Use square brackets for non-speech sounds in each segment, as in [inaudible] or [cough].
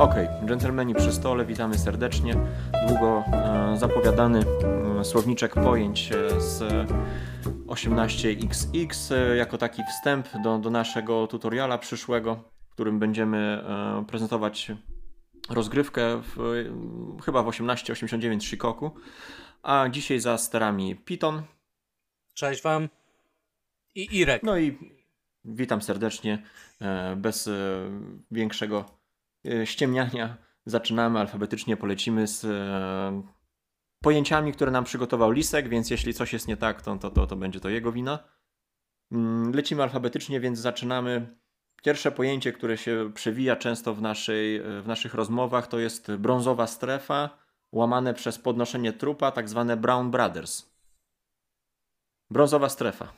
Okay. dżentelmeni przy stole, witamy serdecznie. Długo e, zapowiadany e, słowniczek pojęć e, z 18XX e, jako taki wstęp do, do naszego tutoriala przyszłego, w którym będziemy e, prezentować rozgrywkę w, e, chyba w 1889 Shikoku. A dzisiaj za sterami Piton. Cześć Wam. I Irek. No i witam serdecznie. Bez większego ściemniania zaczynamy alfabetycznie, polecimy z pojęciami, które nam przygotował Lisek, więc jeśli coś jest nie tak, to, to, to, to będzie to jego wina. Mm, lecimy alfabetycznie, więc zaczynamy. Pierwsze pojęcie, które się przewija często w, naszej, w naszych rozmowach, to jest brązowa strefa, łamane przez podnoszenie trupa, tak zwane Brown Brothers. Brązowa strefa.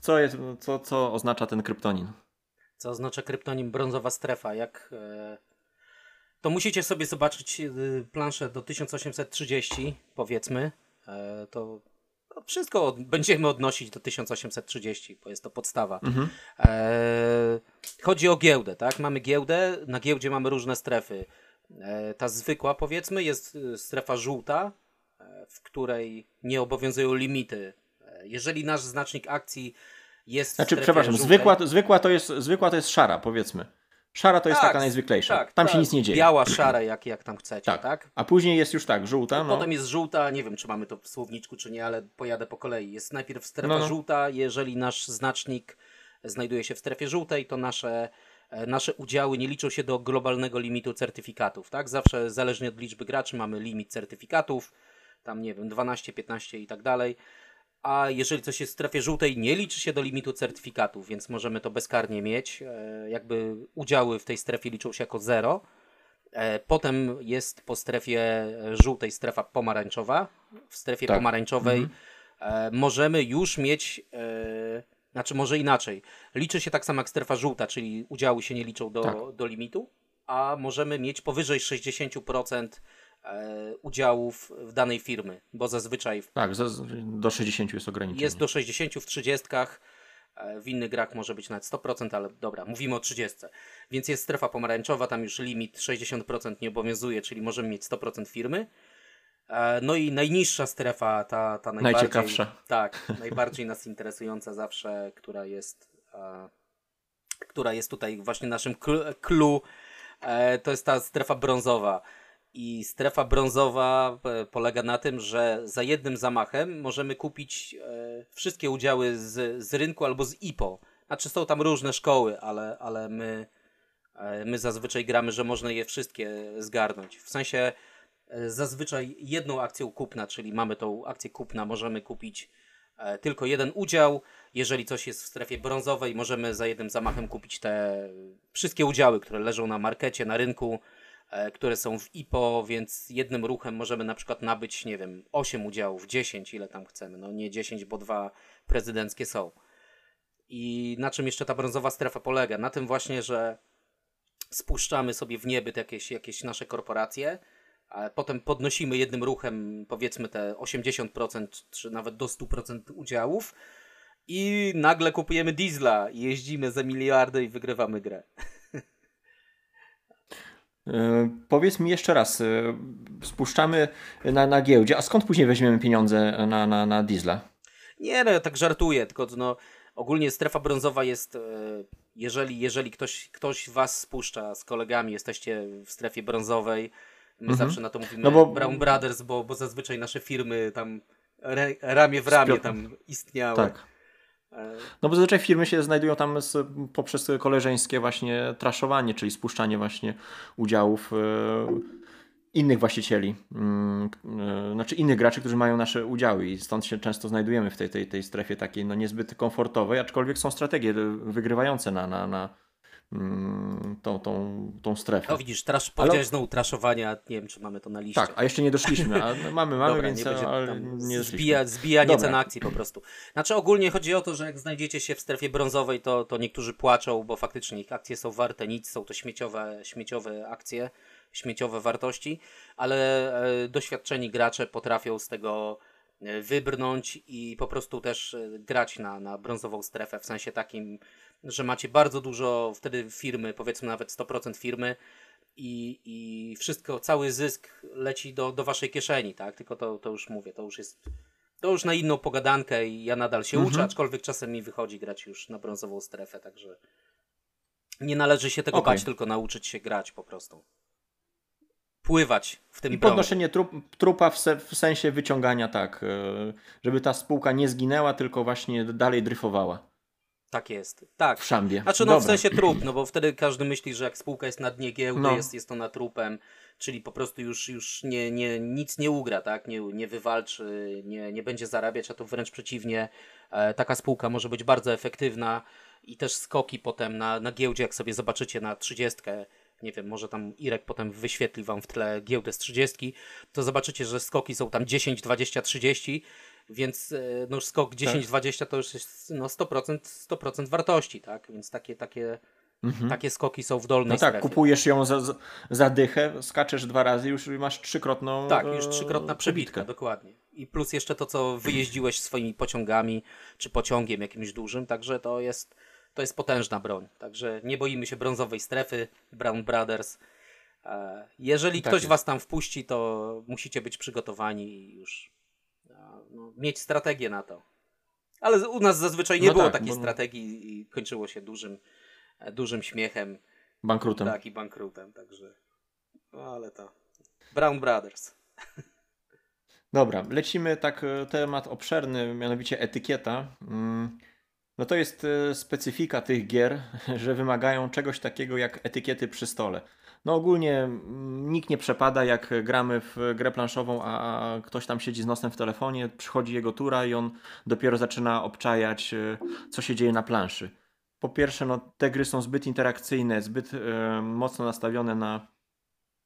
Co, jest, co, co oznacza ten kryptonin? Co oznacza kryptonim brązowa strefa? Jak. E to musicie sobie zobaczyć y, planszę do 1830, powiedzmy. E, to wszystko będziemy odnosić do 1830, bo jest to podstawa. Mhm. E, chodzi o giełdę, tak? Mamy giełdę, na giełdzie mamy różne strefy. E, ta zwykła, powiedzmy, jest y, strefa żółta, w której nie obowiązują limity. Jeżeli nasz znacznik akcji jest. Znaczy, przepraszam, żółtej, zwykła, zwykła, to jest, zwykła to jest szara, powiedzmy. Szara to jest tak, taka najzwyklejsza. Tak, tam tak. się nic nie dzieje. Biała, szara, jak, jak tam chcecie, tak. tak? A później jest już tak, żółta. No. Potem jest żółta, nie wiem czy mamy to w słowniczku, czy nie, ale pojadę po kolei. Jest najpierw strefa no, no. żółta, jeżeli nasz znacznik znajduje się w strefie żółtej, to nasze, e, nasze udziały nie liczą się do globalnego limitu certyfikatów, tak? Zawsze zależnie od liczby graczy mamy limit certyfikatów, tam nie wiem, 12, 15 i tak dalej a jeżeli coś jest w strefie żółtej, nie liczy się do limitu certyfikatów, więc możemy to bezkarnie mieć. E, jakby udziały w tej strefie liczą się jako zero. E, potem jest po strefie żółtej strefa pomarańczowa. W strefie tak. pomarańczowej mhm. E, możemy już mieć, znaczy może inaczej. Liczy się tak samo jak strefa żółta, czyli udziały się nie liczą do, tak. do limitu, a możemy mieć powyżej 60% E, udziałów w danej firmy, bo zazwyczaj. W, tak, do 60 jest ograniczenie. Jest do 60 w 30. E, w innych grach może być nawet 100%, ale dobra, mówimy o 30. Więc jest strefa pomarańczowa, tam już limit 60% nie obowiązuje, czyli możemy mieć 100% firmy. E, no i najniższa strefa, ta, ta najbardziej. Najciekawsza. Tak, najbardziej nas interesująca zawsze, która jest, która jest tutaj właśnie naszym clue, to jest ta strefa brązowa. I strefa brązowa e, polega na tym, że za jednym zamachem możemy kupić e, wszystkie udziały z, z rynku albo z IPO. Znaczy są tam różne szkoły, ale, ale my, e, my zazwyczaj gramy, że można je wszystkie zgarnąć. W sensie zazwyczaj jedną akcją kupna, czyli mamy tą akcję kupna, możemy kupić tylko jeden udział. Jeżeli coś jest w strefie brązowej, możemy za jednym zamachem kupić te wszystkie udziały, które leżą na markecie, na rynku które są w IPO, więc jednym ruchem możemy na przykład nabyć, nie wiem, 8 udziałów, 10, ile tam chcemy. No nie 10, bo dwa prezydenckie są. I na czym jeszcze ta brązowa strefa polega? Na tym właśnie, że spuszczamy sobie w niebyt jakieś, jakieś nasze korporacje, a potem podnosimy jednym ruchem powiedzmy te 80% czy nawet do 100% udziałów i nagle kupujemy diesla, jeździmy za miliardy i wygrywamy grę. E, powiedz mi jeszcze raz, e, spuszczamy na, na giełdzie, a skąd później weźmiemy pieniądze na, na, na diesla? Nie, no tak żartuję, tylko no, ogólnie strefa brązowa jest, e, jeżeli, jeżeli ktoś, ktoś was spuszcza z kolegami, jesteście w strefie brązowej, my mhm. zawsze na to mówimy no bo... Brown Brothers, bo, bo zazwyczaj nasze firmy tam ramię w ramię tam istniały. Tak. No bo zazwyczaj firmy się znajdują tam z, poprzez koleżeńskie właśnie traszowanie, czyli spuszczanie właśnie udziałów e, innych właścicieli, mm, e, znaczy innych graczy, którzy mają nasze udziały i stąd się często znajdujemy w tej, tej, tej strefie takiej no niezbyt komfortowej, aczkolwiek są strategie wygrywające na, na, na tą, tą, tą strefę. O widzisz, trasz, powiedziałeś znowu traszowania, nie wiem czy mamy to na liście. Tak, a jeszcze nie doszliśmy, a mamy, mamy, Dobra, więc nie ale nie zbija, Zbijanie cen akcji po prostu. Znaczy ogólnie chodzi o to, że jak znajdziecie się w strefie brązowej, to, to niektórzy płaczą, bo faktycznie ich akcje są warte nic, są to śmieciowe, śmieciowe akcje, śmieciowe wartości, ale e, doświadczeni gracze potrafią z tego wybrnąć i po prostu też e, grać na, na brązową strefę, w sensie takim że macie bardzo dużo wtedy firmy, powiedzmy nawet 100% firmy, i, i wszystko, cały zysk leci do, do waszej kieszeni, tak? Tylko to, to już mówię, to już jest to już na inną pogadankę i ja nadal się mhm. uczę, aczkolwiek czasem mi wychodzi grać już na brązową strefę, także nie należy się tego okay. bać, tylko nauczyć się grać po prostu. Pływać w tym I podnoszenie trup, trupa w, se, w, sensie wyciągania, tak, e, żeby ta spółka nie zginęła, tylko właśnie dalej dryfowała. Tak jest, tak. W szambie. Znaczy no Dobra. w sensie trup, no bo wtedy każdy myśli, że jak spółka jest na dnie giełdy, no. jest, jest to na trupem, czyli po prostu już, już nie, nie, nic nie ugra, tak? nie, nie wywalczy, nie, nie będzie zarabiać, a to wręcz przeciwnie, e, taka spółka może być bardzo efektywna i też skoki potem na, na giełdzie, jak sobie zobaczycie na 30, nie wiem, może tam Irek potem wyświetli Wam w tle giełdę z 30, to zobaczycie, że skoki są tam 10, 20, 30, więc e, no już skok 10-20 tak. to już jest no 100%, 100% wartości, tak? Więc takie, takie, mhm. takie skoki są w dolnej No tak, strefie. kupujesz ją za, za dychę, skaczesz dwa razy już masz trzykrotną Tak, już trzykrotna przebitka, dokładnie. I plus jeszcze to, co wyjeździłeś swoimi pociągami, czy pociągiem jakimś dużym, także to jest, to jest potężna broń. Także nie boimy się brązowej strefy, Brown Brothers. E, jeżeli tak ktoś jest. was tam wpuści, to musicie być przygotowani i już no, mieć strategię na to. Ale u nas zazwyczaj nie no było tak, takiej bo... strategii i kończyło się dużym, e, dużym śmiechem. Bankrutem. Tak, i bankrutem, także. No, ale to. Brown Brothers. [laughs] Dobra, lecimy tak e, temat obszerny, mianowicie etykieta. Mm, no to jest e, specyfika tych gier, [laughs] że wymagają czegoś takiego jak etykiety przy stole. No ogólnie nikt nie przepada, jak gramy w grę planszową, a ktoś tam siedzi z nosem w telefonie, przychodzi jego tura i on dopiero zaczyna obczajać, e, co się dzieje na planszy. Po pierwsze, no, te gry są zbyt interakcyjne, zbyt e, mocno nastawione na,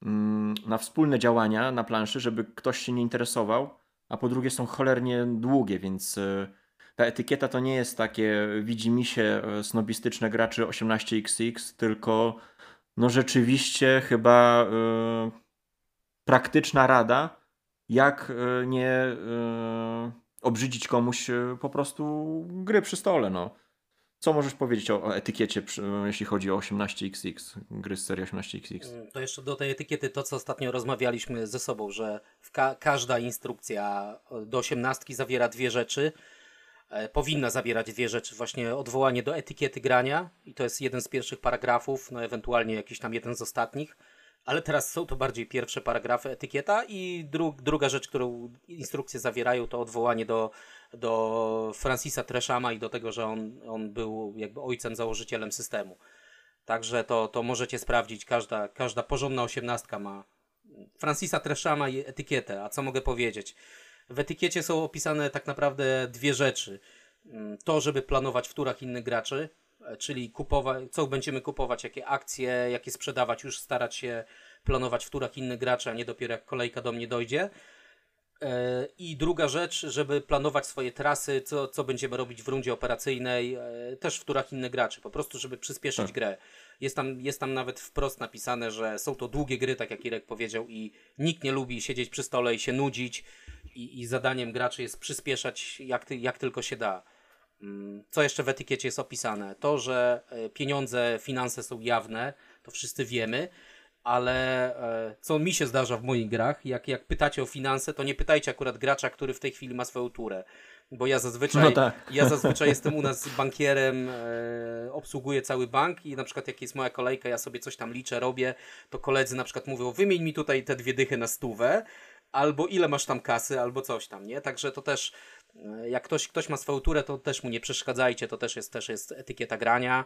mm, na wspólne działania na planszy, żeby ktoś się nie interesował, a po drugie są cholernie długie, więc e, ta etykieta to nie jest takie widzimisię snobistyczne graczy 18xx, tylko no rzeczywiście chyba y, praktyczna rada, jak y, nie obrzydzić komuś po prostu gry przy stole. No. Co możesz powiedzieć o, etykiecie, jeśli chodzi o 18XX, gry z serii 18XX? Mm, to jeszcze do tej etykiety to, co ostatnio rozmawialiśmy ze sobą, że ka każda instrukcja do 18 zawiera dwie rzeczy. E, powinna zawierać dwie rzeczy, właśnie odwołanie do etykiety grania i to jest jeden z pierwszych paragrafów, no ewentualnie jakiś tam jeden z ostatnich, ale teraz są to bardziej pierwsze paragrafy etykieta i dru druga rzecz, którą instrukcje zawierają to odwołanie do, do Francisa Treshama i do tego, że on, on był jakby ojcem, założycielem systemu. Także to, to możecie sprawdzić, każda, każda porządna osiemnastka ma Francisa Treshama i etykietę, a co mogę powiedzieć? W etykiecie są opisane tak naprawdę dwie rzeczy. Mm, to, żeby planować w turach innych graczy, e, czyli kupować, co będziemy kupować, jakie akcje, jakie sprzedawać, już starać się planować w turach innych graczy, a nie dopiero jak kolejka do mnie dojdzie. E, I druga rzecz, żeby planować swoje trasy, co, co będziemy robić w rundzie operacyjnej, e, też w turach innych graczy, po prostu, żeby przyspieszyć tak. grę. Jest tam, jest tam nawet wprost napisane, że są to długie gry, tak jak Irek powiedział, i nikt nie lubi siedzieć przy stole i się nudzić i, i zadaniem graczy jest przyspieszać jak, ty, jak tylko się da. Mm, co jeszcze w etykiecie jest opisane? To, że e, pieniądze, finanse są jawne, to wszyscy wiemy, ale e, co mi się zdarza w moich grach, jak, jak pytacie o finanse, to nie pytajcie akurat gracza, który w tej chwili ma swoją turę. Bo ja zazwyczaj, no tak. ja [laughs] zazwyczaj jestem u nas bankierem, e, obsługuję cały bank i na przykład jak jest moja kolejka, ja sobie coś tam liczę, robię, to koledzy na przykład mówią, wymień mi tutaj te dwie dychy na stówę, albo ile masz tam kasy, albo coś tam, nie? Także to też, e, jak ktoś, ktoś ma swoją turę, to też mu nie przeszkadzajcie, to też jest, też jest etykieta grania.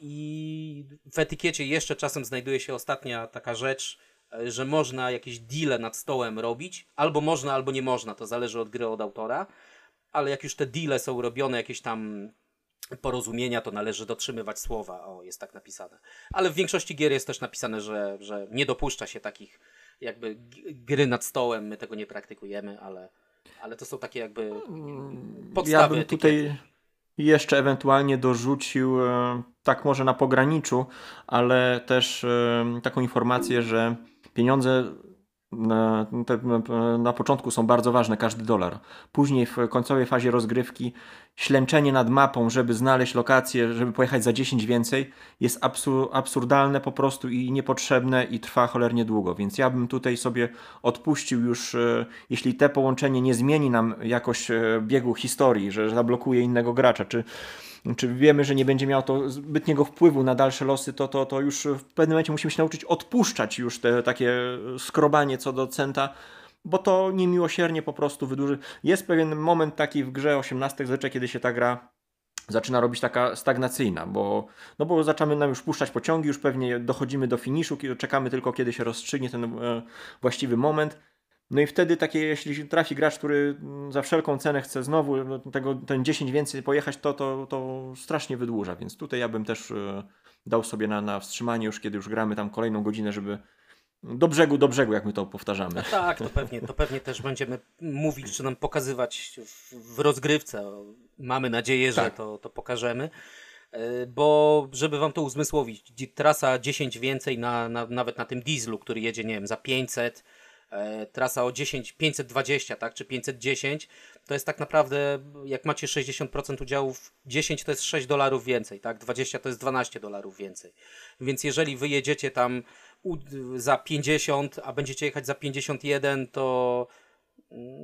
I w etykiecie jeszcze czasem znajduje się ostatnia taka rzecz, e, że można jakieś deale nad stołem robić, albo można, albo nie można, to zależy od gry, od autora, ale jak już te deale są robione, jakieś tam porozumienia, to należy dotrzymywać słowa, o, jest tak napisane. Ale w większości gier jest też napisane, że, że nie dopuszcza się takich jakby gry nad stołem, my tego nie praktykujemy, ale, ale to są takie jakby mm, podstawy Ja bym tutaj jeszcze ewentualnie dorzucił, e, tak może na pograniczu, ale też e, taką informację, że pieniądze na, na początku są bardzo ważne, każdy dolar. Później w końcowej fazie rozgrywki ślęczenie nad mapą, żeby znaleźć lokację, żeby pojechać za 10 więcej, jest absur absurdalne po prostu i niepotrzebne i trwa cholernie długo. Więc ja bym tutaj sobie odpuścił już, e, jeśli te połączenie nie zmieni nam jakoś e, biegu historii, że zablokuje innego gracza, czy czy wiemy, że nie będzie miał to zbytniego wpływu na dalsze losy, to, to, to już w pewnym momencie musimy się nauczyć odpuszczać już te takie skrobanie co do centa, bo to niemiłosiernie po prostu wydłuży. Jest pewien moment taki w grze 18 zazwyczaj, kiedy się ta gra zaczyna robić taka stagnacyjna, bo, no bo zaczynamy nam już puszczać pociągi, już pewnie dochodzimy do finiszu, czekamy tylko kiedy się rozstrzygnie ten e, właściwy moment no i wtedy takie, jeśli trafi gracz, który za wszelką cenę chce znowu no, tego, ten 10 więcej pojechać, to, to, to strasznie wydłuża, więc tutaj ja bym też e, dał sobie na, na wstrzymanie już, kiedy już gramy tam kolejną godzinę, żeby do brzegu, do brzegu, jak my to powtarzamy. No tak, to pewnie, to pewnie też będziemy mówić, czy nam pokazywać w, rozgrywce. Mamy nadzieję, że tak. to, to pokażemy. E, bo żeby wam to uzmysłowić, trasa 10 więcej na, na, nawet na tym dieslu, który jedzie, nie wiem, za 500, E, trasa o 10, 520, tak, czy 510, to jest tak naprawdę, jak macie 60% udziałów, 10 to jest 6 dolarów więcej, tak, 20 to jest 12 dolarów więcej. Więc jeżeli wy jedziecie tam za 50, a będziecie jechać za 51, to,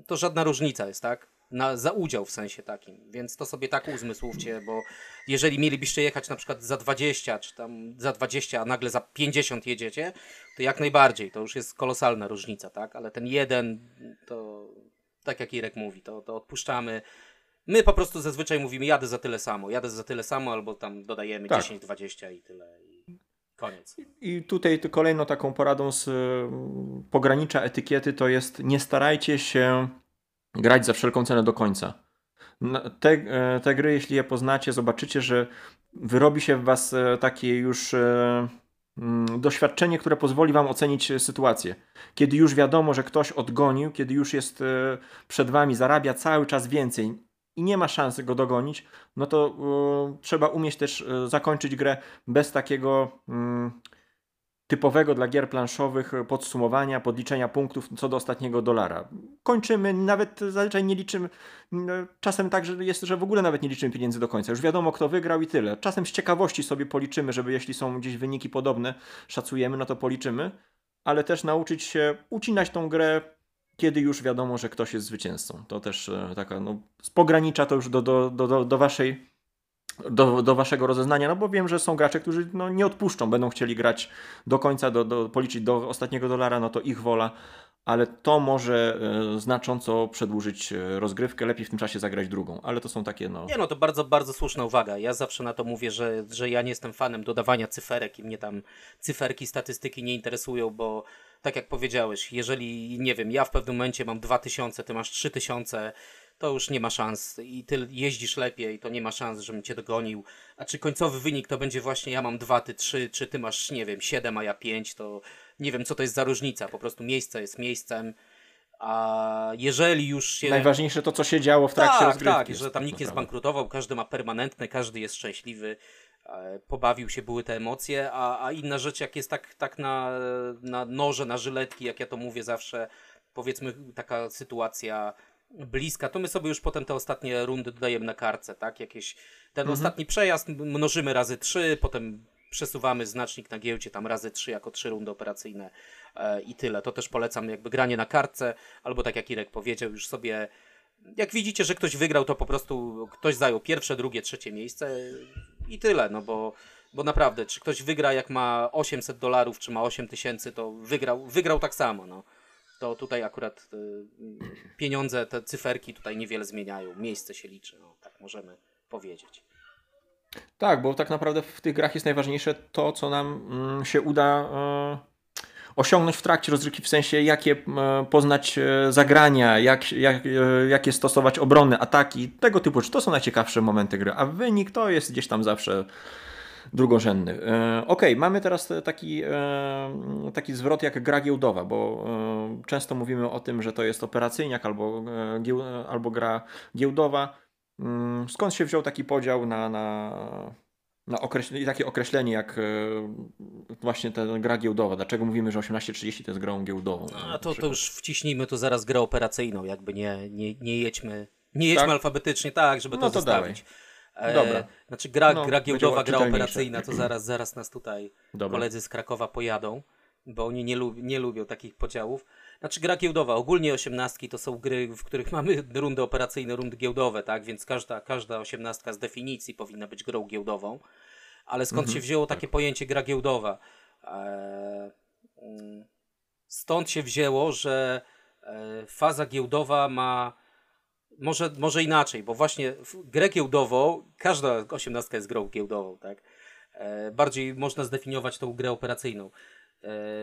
to żadna różnica jest, tak? Na, za udział w sensie takim. Więc to sobie tak uzmysłówcie, bo jeżeli mielibyście jechać na przykład za 20, czy tam za 20, a nagle za 50 jedziecie, to jak najbardziej, to już jest kolosalna różnica, tak? Ale ten jeden, to tak jak Irek mówi, to, to odpuszczamy. My po prostu zazwyczaj mówimy, jadę za tyle samo, jadę za tyle samo, albo tam dodajemy tak. 10, 20 i tyle. I koniec. I tutaj kolejną taką poradą z pogranicza etykiety to jest nie starajcie się grać za wszelką cenę do końca. Te, e, te gry, jeśli je poznacie, zobaczycie, że wyrobi się w Was e, takie już e, mm, doświadczenie, które pozwoli Wam ocenić sytuację. Kiedy już wiadomo, że ktoś odgonił, kiedy już jest przed Wami, zarabia cały czas więcej i nie ma szansy go dogonić, no to trzeba umieć też zakończyć grę bez takiego mm, typowego dla gier planszowych podsumowania, podliczenia punktów co do ostatniego dolara. Kończymy, nawet zazwyczaj nie liczymy, no, czasem tak, że jest, że w ogóle nawet nie liczymy pieniędzy do końca. Już wiadomo, kto wygrał i tyle. Czasem z ciekawości sobie policzymy, żeby jeśli są gdzieś wyniki podobne, szacujemy, no to policzymy, ale też nauczyć się ucinać tą grę kiedy już wiadomo, że ktoś jest zwycięzcą. To też e, taka, no, z pogranicza to już do, do, do, do waszej do, do waszego rozeznania, no bo wiem, że są gracze, którzy no, nie odpuszczą, będą chcieli grać do końca, do, do, policzyć do ostatniego dolara, no to ich wola, ale to może e, znacząco przedłużyć e, rozgrywkę, lepiej w tym czasie zagrać drugą, ale to są takie no... Nie no, to bardzo, bardzo słuszna uwaga. Ja zawsze na to mówię, że, że ja nie jestem fanem dodawania cyferek i mnie tam cyferki, statystyki nie interesują, bo tak jak powiedziałeś, jeżeli, nie wiem, ja w pewnym momencie mam 2000, ty masz 3000, to już nie ma szans i ty jeździsz lepiej, to nie ma szans, żebym cię dogonił. A czy końcowy wynik to będzie właśnie ja mam 2, ty 3, czy ty masz, nie wiem, 7, a ja 5, to nie wiem, co to jest za różnica. Po prostu miejsce jest miejscem. A jeżeli już się. Najważniejsze to, co się działo w trakcie tak, rozgrywki. Tak, że tam nikt nie zbankrutował, każdy ma permanentne, każdy jest szczęśliwy, e, pobawił się, były te emocje, a, a inna rzecz, jak jest tak, tak na, na noże, na żyletki, jak ja to mówię zawsze, powiedzmy taka sytuacja bliska, to my sobie już potem te ostatnie rundy dodajemy na kartce, tak? Jakieś, ten mhm. ostatni przejazd mnożymy razy trzy, potem przesuwamy znacznik na giełdzie tam razy trzy jako trzy rundy operacyjne e, i tyle. To też polecam jakby granie na kartce, albo tak jak Irek powiedział, już sobie jak widzicie, że ktoś wygrał, to po prostu ktoś zajął pierwsze, drugie, trzecie miejsce i tyle, no bo, bo naprawdę, czy ktoś wygra jak ma 800 dolarów, czy ma 8 tysięcy, to wygrał, wygrał tak samo, no to tutaj akurat y, pieniądze, te cyferki tutaj niewiele zmieniają. Miejsce się liczy, no, tak możemy powiedzieć. Tak, bo tak naprawdę w tych grach jest najważniejsze to, co nam mm, się uda y, osiągnąć w trakcie rozgrywki, w sensie jakie y, poznać zagrania, jak, jak, jakie stosować obrony, ataki, tego typu. Czy to są najciekawsze momenty gry, a wynik to jest gdzieś tam zawsze drugorzędny. E, ok, mamy teraz taki, e, taki zwrot jak gra giełdowa, bo e, często mówimy o tym, że to jest operacyjniak albo, albo gra giełdowa. Mm, skąd się wziął taki podział na, na, na takie określenie jak właśnie ta gra giełdowa. Dlaczego mówimy, że 18.30 to jest grą giełdową? A to, to już wciśnijmy tu zaraz grę operacyjną, jakby nie, nie, nie jedźmy, nie jedźmy tak? alfabetycznie tak, żeby no to, to zostawić. E, Dobra. Znaczy gra, no, gra giełdowa, gra operacyjna, to zaraz, zaraz nas tutaj Dobra. koledzy z Krakowa pojadą, bo oni nie, lub, nie lubią takich podziałów. Znaczy gra giełdowa, ogólnie osiemnastki to są gry, w których mamy rundy operacyjne, rundy giełdowe, tak? Więc każda, każda osiemnastka z definicji powinna być grą giełdową. Ale skąd mhm, się wzięło takie tak. pojęcie gra giełdowa? Eee, stąd się wzięło, że e, faza giełdowa ma może, może inaczej, bo właśnie grę giełdową, każda osiemnastka jest grą giełdową, tak? E, bardziej można zdefiniować tą grę operacyjną. E,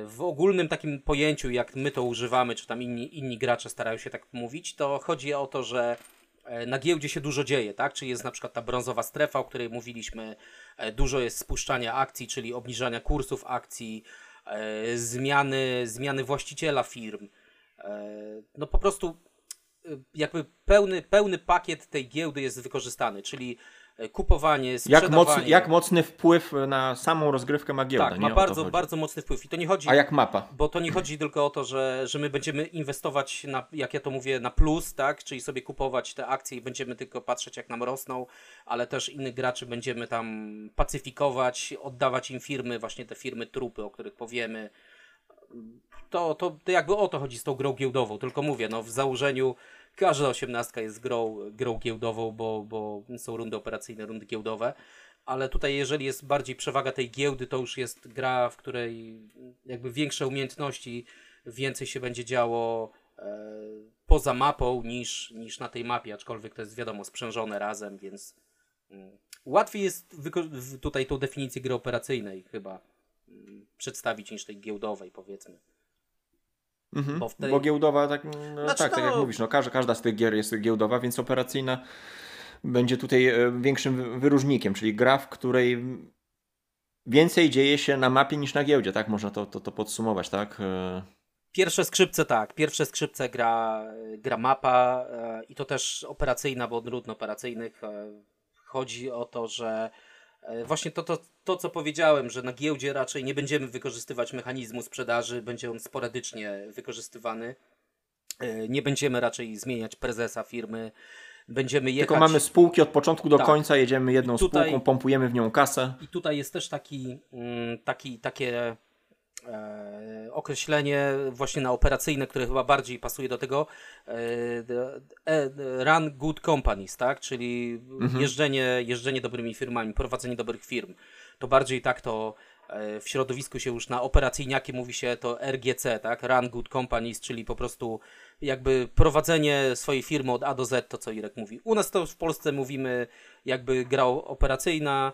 w ogólnym takim pojęciu, jak my to używamy, czy tam inni, inni gracze starają się tak mówić, to chodzi o to, że e, na giełdzie się dużo dzieje, tak? Czyli jest na przykład ta brązowa strefa, o której mówiliśmy, dużo jest spuszczania akcji, czyli obniżania kursów akcji, zmiany, zmiany właściciela firm. No po prostu jakby pełny, pełny pakiet tej giełdy jest wykorzystany, czyli E, kupowanie, sprzedawanie. Jak, moc, jak mocny wpływ na samą rozgrywkę ma giełda? Tak, ma bardzo, bardzo mocny wpływ. I to nie chodzi. A jak mapa? Bo to nie chodzi tylko o to, że, że my będziemy inwestować, na, jak ja to mówię, na plus, tak? Czyli sobie kupować te akcje i będziemy tylko patrzeć, jak nam rosną, ale też innych graczy będziemy tam pacyfikować, oddawać im firmy, właśnie te firmy trupy, o których powiemy. To, to, to jakby o to chodzi z tą grą giełdową. Tylko mówię, no w założeniu Każda osiemnastka jest grą, grą giełdową, bo, bo są rundy operacyjne, rundy giełdowe. Ale tutaj, jeżeli jest bardziej przewaga tej giełdy, to już jest gra, w której jakby większe umiejętności, więcej się będzie działo e, poza mapą niż, niż na tej mapie, aczkolwiek to jest wiadomo sprzężone razem, więc mm, łatwiej jest tutaj tą definicję gry operacyjnej chyba przedstawić niż tej giełdowej, powiedzmy. Mhm, bo, tej... bo, giełdowa, tak, no, znaczy, tak, no... tak jak mówisz, no, każda, każda z tych gier jest giełdowa, więc operacyjna będzie tutaj e, większym wyróżnikiem, czyli gra, w której więcej dzieje się na mapie niż na giełdzie, tak? Można to, to, to podsumować, tak? E, pierwsze skrzypce tak, pierwsze skrzypce gra, gra mapa e, i to też operacyjna, bo od rund operacyjnych chodzi o to, że właśnie to, to, to, co powiedziałem, że na giełdzie raczej nie będziemy wykorzystywać mechanizmu sprzedaży, będzie on sporadycznie wykorzystywany. E, nie będziemy raczej zmieniać prezesa firmy. Będziemy jechać... Tylko mamy spółki od początku do tak. końca, jedziemy jedną tutaj, spółką, pompujemy w nią kasę. I tutaj jest też taki, mm, taki takie e, określenie właśnie na operacyjne, które chyba bardziej pasuje do tego e, e, run good companies, tak? Czyli mhm. jeżdżenie, jeżdżenie dobrymi firmami, prowadzenie dobrych firm. To bardziej tak to e, w środowisku się już na operacyjniaki mówi się to RGC, tak? Run good companies, czyli po prostu jakby prowadzenie swojej firmy od A do Z, to co Irek mówi. U nas to w Polsce mówimy jakby gra operacyjna,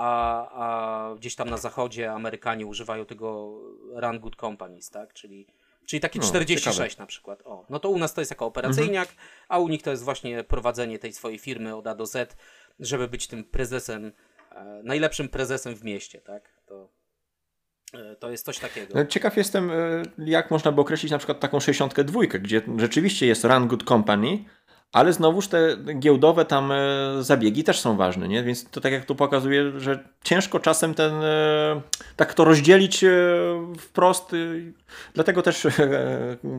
a, a gdzieś tam na zachodzie Amerykanie używają tego Run Good Companies, tak? Czyli, czyli taki no, 46 ciekawe. na przykład. O, no to u nas to jest jako operacyjniak, mhm. a u nich to jest właśnie prowadzenie tej swojej firmy od A do Z, żeby być tym prezesem, e, najlepszym prezesem w mieście, tak? To, e, to jest coś takiego. No, ciekaw jestem, e, jak można by określić na przykład taką 62, gdzie rzeczywiście jest Run Good Company, ale znowuż te giełdowe tam e, zabiegi też są ważne, nie? Więc to tak jak tu pokazuje, że ciężko czasem ten e, tak to rozdzielić e, wprost. Dlatego też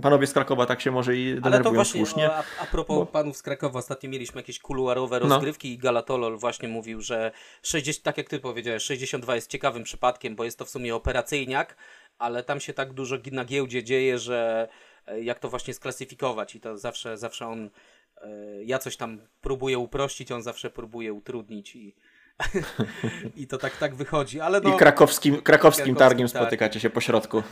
panowie z Krakowa tak się może i denerwują Ale to właśnie, słusznie. A, a propos bo... panów z Krakowa, ostatnio mieliśmy jakieś kuluarowe no. rozgrywki no. i Galatolol właśnie mówił, że 60, tak jak ty powiedziałeś, 62 jest ciekawym przypadkiem, bo jest to w sumie operacyjniak, ale tam się tak dużo na giełdzie dzieje, że jak to właśnie sklasyfikować i to zawsze, zawsze on ja coś tam próbuję uprościć, on zawsze próbuje utrudnić i, [laughs] i to tak tak wychodzi. Ale no, I krakowskim, krakowskim targiem tak. spotykacie się po środku.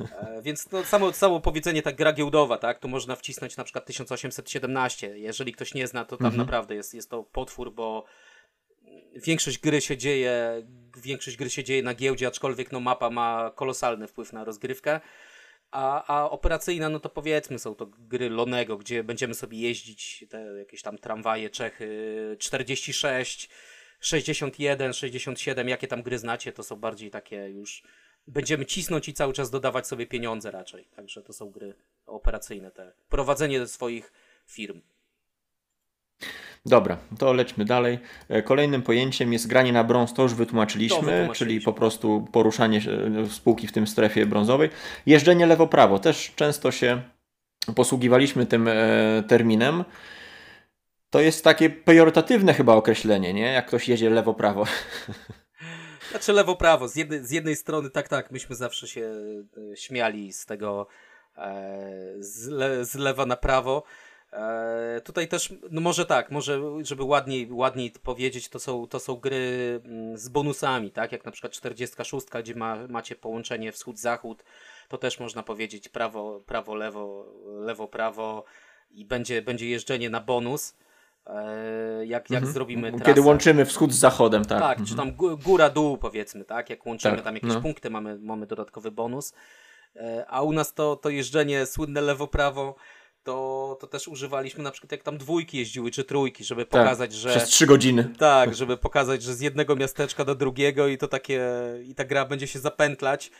E, więc no, samo, samo powiedzenie tak gra giełdowa, tak, tu można wcisnąć na przykład 1817. Jeżeli ktoś nie zna, to tam mhm. naprawdę jest, jest to potwór, bo większość gry się dzieje, większość gry się dzieje na giełdzie, aczkolwiek no, mapa ma kolosalny wpływ na rozgrywkę. A, a operacyjna, no to powiedzmy, są to gry Lonego, gdzie będziemy sobie jeździć, te jakieś tam tramwaje Czechy 46, 61, 67, jakie tam gry znacie, to są bardziej takie już. Będziemy cisnąć i cały czas dodawać sobie pieniądze raczej. Także to są gry operacyjne, te prowadzenie swoich firm. Dobra, to lećmy dalej. E, kolejnym pojęciem jest granie na brąz, to już wytłumaczyliśmy, czyli po prostu poruszanie e, spółki w tym strefie brązowej. Jeżdżenie lewo-prawo, też często się posługiwaliśmy tym e, terminem. To jest takie pejoratywne chyba określenie, nie? Jak ktoś jedzie lewo-prawo. [laughs] Znaczy lewo-prawo. Z jednej, z jednej strony tak, tak, myśmy zawsze się śmiali z tego z, le, z lewa na prawo. E, tutaj też, no może tak, może żeby ładniej, ładniej powiedzieć, to są, to są gry mm, z bonusami, tak? Jak na przykład 46, gdzie ma, macie połączenie wschód-zachód, to też można powiedzieć prawo, prawo, lewo, lewo, prawo i będzie, będzie jeżdżenie na bonus. E, jak, jak mhm. zrobimy trasę. Kiedy łączymy wschód z zachodem, tak. Tak, mhm. czy tam góra-dół powiedzmy, tak? Jak łączymy tak, tam jakieś no. punkty, mamy, mamy dodatkowy bonus. E, a u nas to, to jeżdżenie słynne lewo-prawo to, to też używaliśmy na przykład jak tam dwójki jeździły, czy trójki, żeby tak, pokazać, że... Przez trzy godziny. Tak, żeby pokazać, że z jednego miasteczka do drugiego i to takie... i ta gra będzie się zapętlać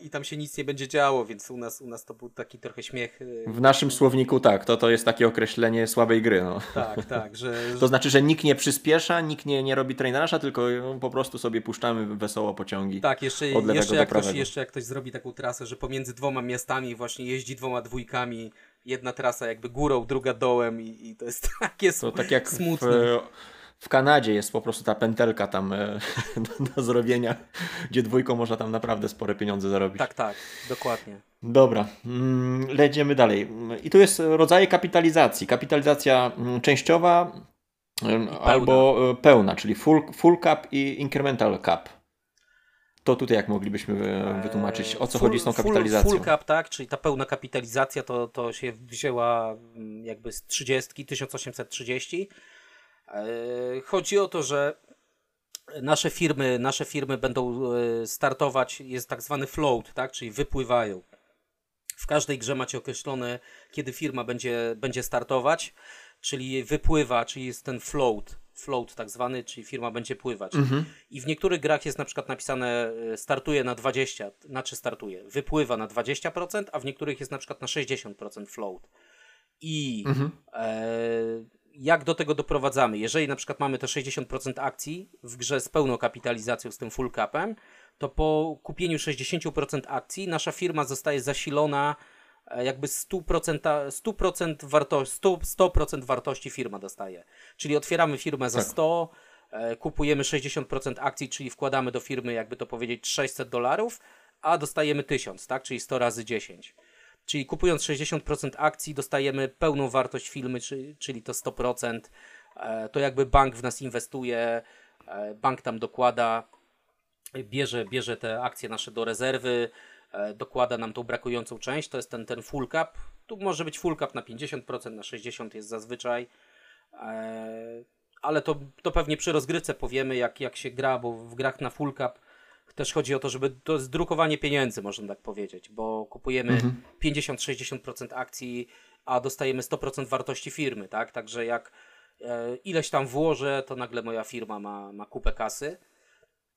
i tam się nic nie będzie działo, więc u nas, u nas to był taki trochę śmiech. Y, w naszym słowniku tak, to, to jest takie określenie słabej gry. No. Tak, tak. Że, [laughs] to znaczy, że nikt nie przyspiesza, nikt nie, nie robi traineraża, tylko po prostu sobie puszczamy wesoło pociągi. Tak, jeszcze, jeszcze, jak ktoś, jeszcze jak ktoś zrobi taką trasę, że pomiędzy dwoma miastami właśnie jeździ dwoma dwójkami, jedna trasa jakby górą, druga dołem i, i to jest [laughs] takie to tak jak smutne. W, w Kanadzie jest po prostu ta pętelka tam e, [laughs] do, zrobienia, gdzie dwójką można tam naprawdę spore pieniądze zarobić. Tak, tak, dokładnie. Dobra, mm, lecimy dalej. I tu jest rodzaje kapitalizacji. Kapitalizacja mm, częściowa albo e, pełna, czyli full, full cap i incremental cap. To tutaj jak moglibyśmy e, wytłumaczyć, o co full, chodzi z tą kapitalizacją? Full, full cap, tak, czyli ta pełna kapitalizacja to, to się wzięła mm, jakby z 30, 1830 E, chodzi o to, że nasze firmy, nasze firmy będą e, startować, jest tak zwany float, tak? czyli wypływają. W każdej grze macie określone, kiedy firma będzie, będzie startować, czyli wypływa, czyli jest ten float, float tak zwany, czyli firma będzie pływać. Mhm. I w niektórych grach jest na przykład napisane e, startuje na 20, znaczy startuje, wypływa na 20%, a w niektórych jest na przykład na 60% float. I mhm. e, jak do tego doprowadzamy? Jeżeli na przykład mamy te 60% akcji w grze z pełną kapitalizacją, z tym full capem, to po kupieniu 60% akcji nasza firma zostaje zasilona jakby 100%, 100% wartości, 100%, 100% wartości firma dostaje. Czyli otwieramy firmę za tak. 100, e, kupujemy 60% akcji, czyli wkładamy do firmy, jakby to powiedzieć, 600 dolarów, a dostajemy 1000, tak? Czyli 100 razy 10. Czyli kupując 60% akcji dostajemy pełną wartość firmy, czyli to 100%. E, to jakby bank w nas inwestuje, e, bank tam dokłada, bierze, bierze te akcje nasze do rezerwy, e, dokłada nam tą brakującą część, to jest ten, ten full cap. Tu może być full cap na 50%, na 60% jest zazwyczaj, ale to, to pewnie przy rozgrywce powiemy, jak, jak się gra, bo w grach na full cap też chodzi o to, żeby to jest drukowanie pieniędzy, można tak powiedzieć, bo kupujemy mhm. 50-60% akcji, a dostajemy 100% wartości firmy, tak? Także jak e, ileś tam włożę, to nagle moja firma ma, ma kupę kasy,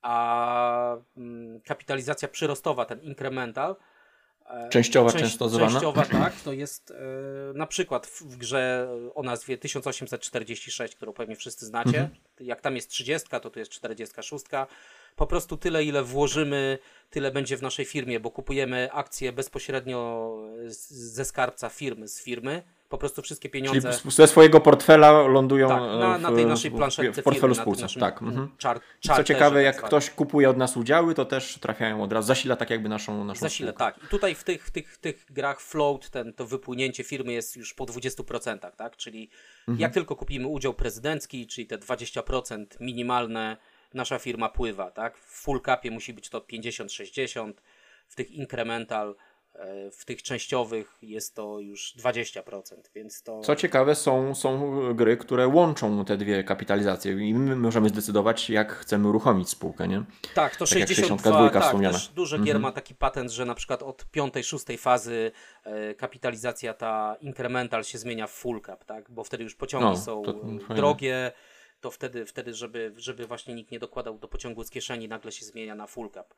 a mm, kapitalizacja przyrostowa, ten incremental, e, Częściowa część, często zwana. Częściowa, tak. To jest e, na przykład w, w, grze o nazwie 1846, którą pewnie wszyscy znacie. Mhm. Jak tam jest 30, to tu jest 46 po prostu tyle, ile włożymy, tyle będzie w naszej firmie, bo kupujemy akcje bezpośrednio ze skarbca firmy, z firmy. Po prostu wszystkie pieniądze. Czyli ze swojego portfela lądują tak, na, na tej naszej planszetce w portfelu spółce. Tak. Mhm. Czar, Co ciekawe, jak tak ktoś kupuje od nas udziały, to też trafiają od razu. Zasila tak jakby naszą, naszą Zasila, spółkę. tak. I tutaj w tych, w tych, w tych grach float, ten, to wypłynięcie firmy jest już po 20%, tak? Czyli mhm. jak tylko kupimy udział prezydencki, czyli te 20% minimalne nasza firma pływa, tak? W full capie musi być to 50-60, w tych incremental, e, w tych częściowych jest to już 20%, więc to... Co ciekawe, są, są gry, które łączą te dwie kapitalizacje i my możemy zdecydować, jak chcemy uruchomić spółkę, nie? Tak, to tak 62, tak, też duże gier mhm. ma taki patent, że na przykład od piątej, szóstej fazy e, kapitalizacja ta incremental się zmienia w full cap, tak? Bo wtedy już pociągi no, są drogie, to wtedy, wtedy żeby, żeby właśnie nikt nie dokładał do pociągu z kieszeni, nagle się zmienia na full cap.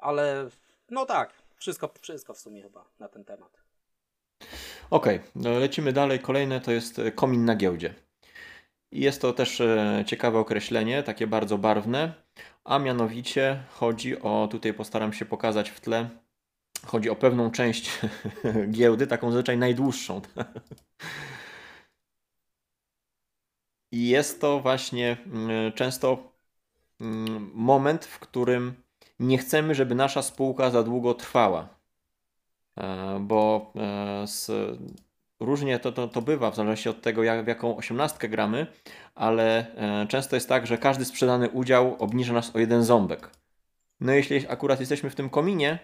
Ale no tak, wszystko, wszystko w sumie chyba na ten temat. Okej, okay, no lecimy dalej. Kolejne to jest komin na giełdzie. Jest to też e, ciekawe określenie, takie bardzo barwne, a mianowicie chodzi o, tutaj postaram się pokazać w tle, chodzi o pewną część [laughs] giełdy, taką zazwyczaj najdłuższą. [laughs] I jest to właśnie mm, często mm, moment, w którym nie chcemy, żeby nasza spółka za długo trwała. E, bo e, z, różnie to, to, to bywa, w zależności od tego, jak, w jaką osiemnastkę gramy, ale e, często jest tak, że każdy sprzedany udział obniża nas o jeden ząbek. No jeśli akurat jesteśmy w tym kominie,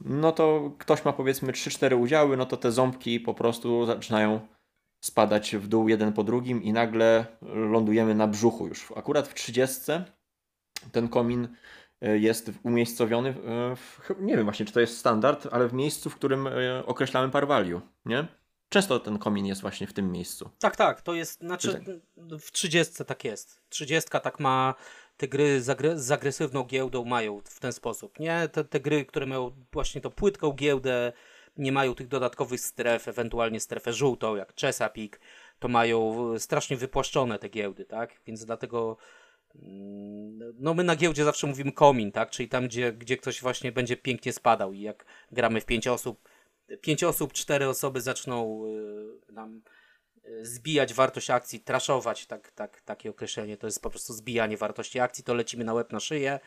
no to ktoś ma powiedzmy 3-4 udziały, no to te ząbki po prostu zaczynają spadać w dół jeden po drugim i nagle lądujemy na brzuchu już. Akurat w 30 ten komin e, jest umiejscowiony, w, nie wiem właśnie czy to jest standard, ale w miejscu, w którym e, określamy par value, nie? Często ten komin jest właśnie w tym miejscu. Tak, tak, to jest, znaczy w 30 tak jest. 30 tak ma, te gry z, agre z agresywną giełdą mają w ten sposób, nie? Te, te gry, które mają właśnie tą płytką giełdę, nie mają tych dodatkowych stref, ewentualnie strefę żółtą, jak Chesapeake, to mają strasznie wypłaszczone te giełdy, tak? Więc dlatego no my na giełdzie zawsze mówimy komin, tak? Czyli tam, gdzie, gdzie ktoś właśnie będzie pięknie spadał i jak gramy w pięć osób, pięć osób, cztery osoby zaczną y, nam y, zbijać wartość akcji, traszować, tak, tak, takie określenie, to jest po prostu zbijanie wartości akcji, to lecimy na łeb na szyję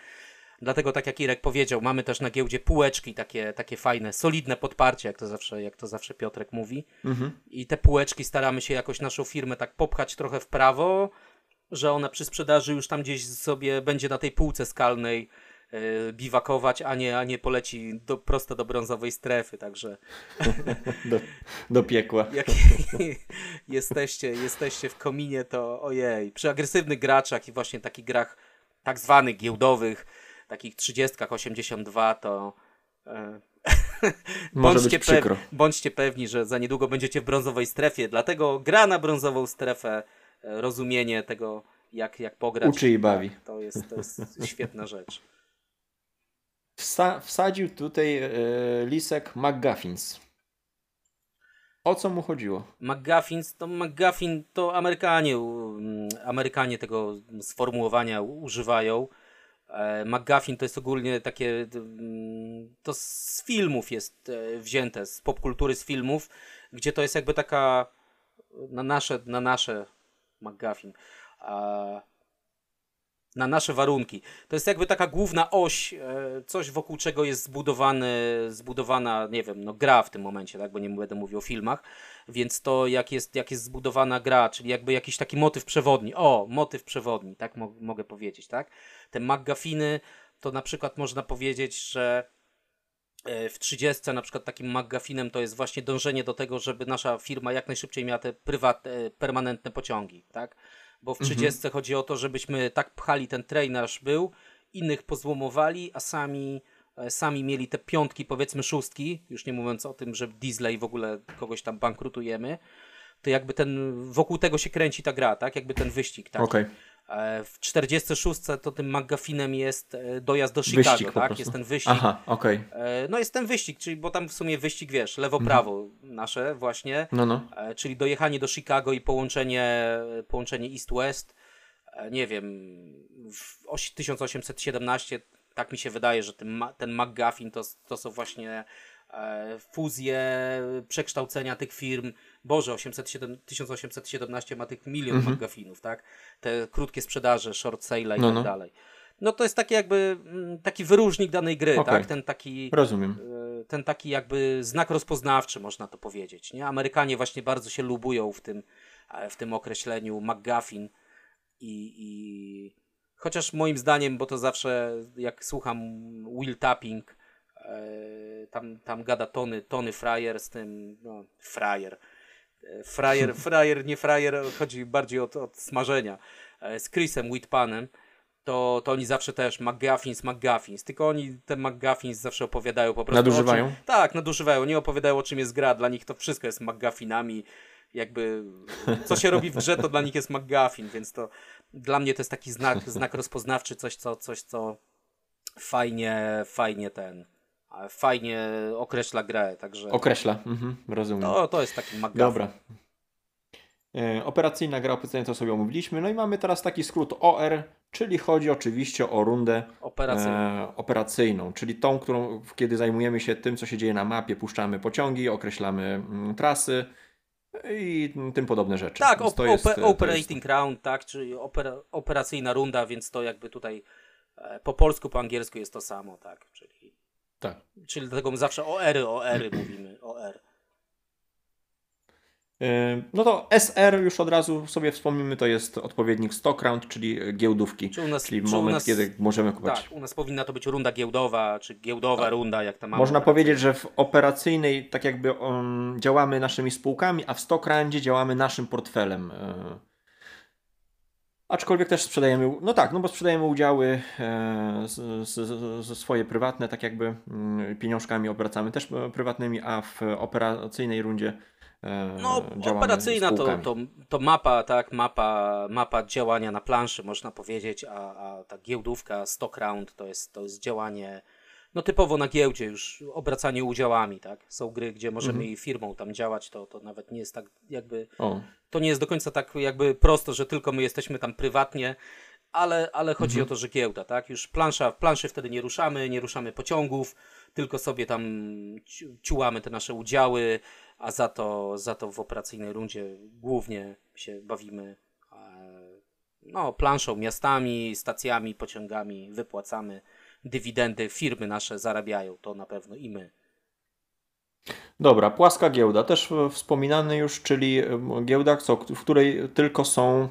Dlatego, tak jak Irek powiedział, mamy też na giełdzie półeczki, takie, takie fajne, solidne podparcie, jak to zawsze, jak to zawsze Piotrek mówi. Mhm. I te półeczki staramy się jakoś naszą firmę tak popchać trochę w prawo, że ona przy sprzedaży już tam gdzieś sobie będzie na tej półce skalnej yy, biwakować, a nie, a nie poleci do, prosto do brązowej strefy, także... [laughs] do, do piekła. [laughs] Jak jesteście, jesteście w kominie, to ojej, przy agresywnych graczach i właśnie takich grach tak zwanych giełdowych, takich 30, 82 to e, [laughs] bądźcie, pew, bądźcie pewni, że za niedługo będziecie w brązowej strefie, dlatego gra na brązową strefę, rozumienie tego, jak, jak pograć. Uczy i bawi. Tak, to, jest, to jest [laughs] świetna rzecz. Wsa wsadził tutaj e, lisek McGuffins. O co mu chodziło? McGuffins, to McGuffin to Amerykanie, Amerykanie tego sformułowania używają. E, McGuffin to jest ogólnie takie, to z filmów jest e, wzięte, z popkultury, z filmów, gdzie to jest jakby taka na nasze, na nasze McGuffin, na nasze warunki. To jest jakby taka główna oś, e, coś wokół czego jest zbudowany, zbudowana, nie wiem, no gra w tym momencie, tak, bo nie będę mówił o filmach, więc to jak jest, jak jest zbudowana gra, czyli jakby jakiś taki motyw przewodni, o, motyw przewodni, tak mo mogę powiedzieć, tak, te McGuffiny, to na przykład można powiedzieć, że w 30 na przykład takim McGuffinem to jest właśnie dążenie do tego, żeby nasza firma jak najszybciej miała te prywatne, permanentne pociągi, tak? Bo w 30 mhm. chodzi o to, żebyśmy tak pchali ten train, aż był, innych pozłomowali, a sami, e, sami mieli te piątki, powiedzmy szóstki, już nie mówiąc o tym, że diesle i w ogóle kogoś tam bankrutujemy, to jakby ten, wokół tego się kręci ta gra, tak? Jakby ten wyścig, tak? Okay. E, w 46 to tym McGuffinem jest e, dojazd do Chicago, wyścig tak? Jest ten wyścig. Aha, okej. Okay. No jest ten wyścig, czyli bo tam w sumie wyścig, wiesz, lewo-prawo mhm. nasze właśnie. No, no. Czyli dojechanie do Chicago i połączenie, połączenie East-West. Nie wiem, w 1817 tak mi się wydaje, że ten, ten McGuffin to, to są właśnie fuzje, przekształcenia tych firm Boże, 807, 1817 ma tych milion mhm. McGuffinów, tak? Te krótkie sprzedaże, short sale i no, tak no. dalej. No to jest taki jakby mm, taki wyróżnik danej gry, okay. tak? Ten taki Rozumiem. E, ten taki jakby znak rozpoznawczy, można to powiedzieć, nie? Amerykanie właśnie bardzo się lubują w tym, e, w tym określeniu McGuffin i, i chociaż moim zdaniem, bo to zawsze jak słucham Will Tapping, e, tam, tam gada Tony, Tony Fryer z tym, no, Fryer, frajer, [laughs] frajer, nie frajer, chodzi bardziej od, od smażenia, e, z Chrisem Whitpanem, to, to oni zawsze też McGuffins, McGuffins, tylko oni te McGuffins zawsze opowiadają po prostu. Nadużywają? Czym, tak, nadużywają, nie opowiadają o czym jest gra, dla nich to wszystko jest McGuffinami, jakby co się robi w grze, to dla nich jest McGuffin, więc to dla mnie to jest taki znak, znak [laughs] rozpoznawczy, coś co, coś, co fajnie, fajnie ten fajnie określa grę, także... Określa, mhm, rozumiem. To, to jest taki McGuffin. Dobra. E, operacyjna gra operacyjna to sobie omówiliśmy. No i mamy teraz taki skrót OR, czyli chodzi oczywiście o rundę operacyjną, e, operacyjną czyli tą, którą kiedy zajmujemy się tym, co się dzieje na mapie, puszczamy pociągi, określamy mm, trasy i tym podobne rzeczy. Tak, op jest, operating jest... round, tak, czyli opera operacyjna runda, więc to jakby tutaj e, po polsku, po angielsku jest to samo, tak, czyli tak. Czyli dlatego my zawsze o ery, o ery [clears throat] mówimy, o R. No to SR już od razu sobie wspomnimy, to jest odpowiednik stock round, czyli giełdówki. Czy nas, czyli moment, nas, kiedy możemy kupować. Tak, u nas powinna to być runda giełdowa, czy giełdowa tak. runda, jak tam mamy. Można powiedzieć, że w operacyjnej tak jakby um, działamy naszymi spółkami, a w stock roundzie działamy naszym portfelem. E, aczkolwiek też sprzedajemy, no tak, no bo sprzedajemy udziały e, swoje prywatne, tak jakby mm, pieniążkami obracamy też e, prywatnymi, a w operacyjnej rundzie E, no, operacyjna to, to, to mapa, tak, mapa, mapa działania na planszy, można powiedzieć, a, a ta giełdówka, stock round to jest, to jest działanie no typowo na giełdzie już obracanie udziałami, tak? Są gry, gdzie możemy mhm. i firmą tam działać, to, to nawet nie jest tak jakby, o. to nie jest do końca tak jakby prosto, że tylko my jesteśmy tam prywatnie, ale, ale chodzi mhm. o to, że giełda, tak? Już plansza, w planszy wtedy nie ruszamy, nie ruszamy pociągów, tylko sobie tam ciułamy te nasze udziały, a za to, za to w operacyjnej rundzie głównie się bawimy no, planszą, miastami, stacjami, pociągami, wypłacamy dywidendy, firmy nasze zarabiają, to na pewno i my. Dobra, płaska giełda, też wspominany już, czyli giełda, co, w której tylko są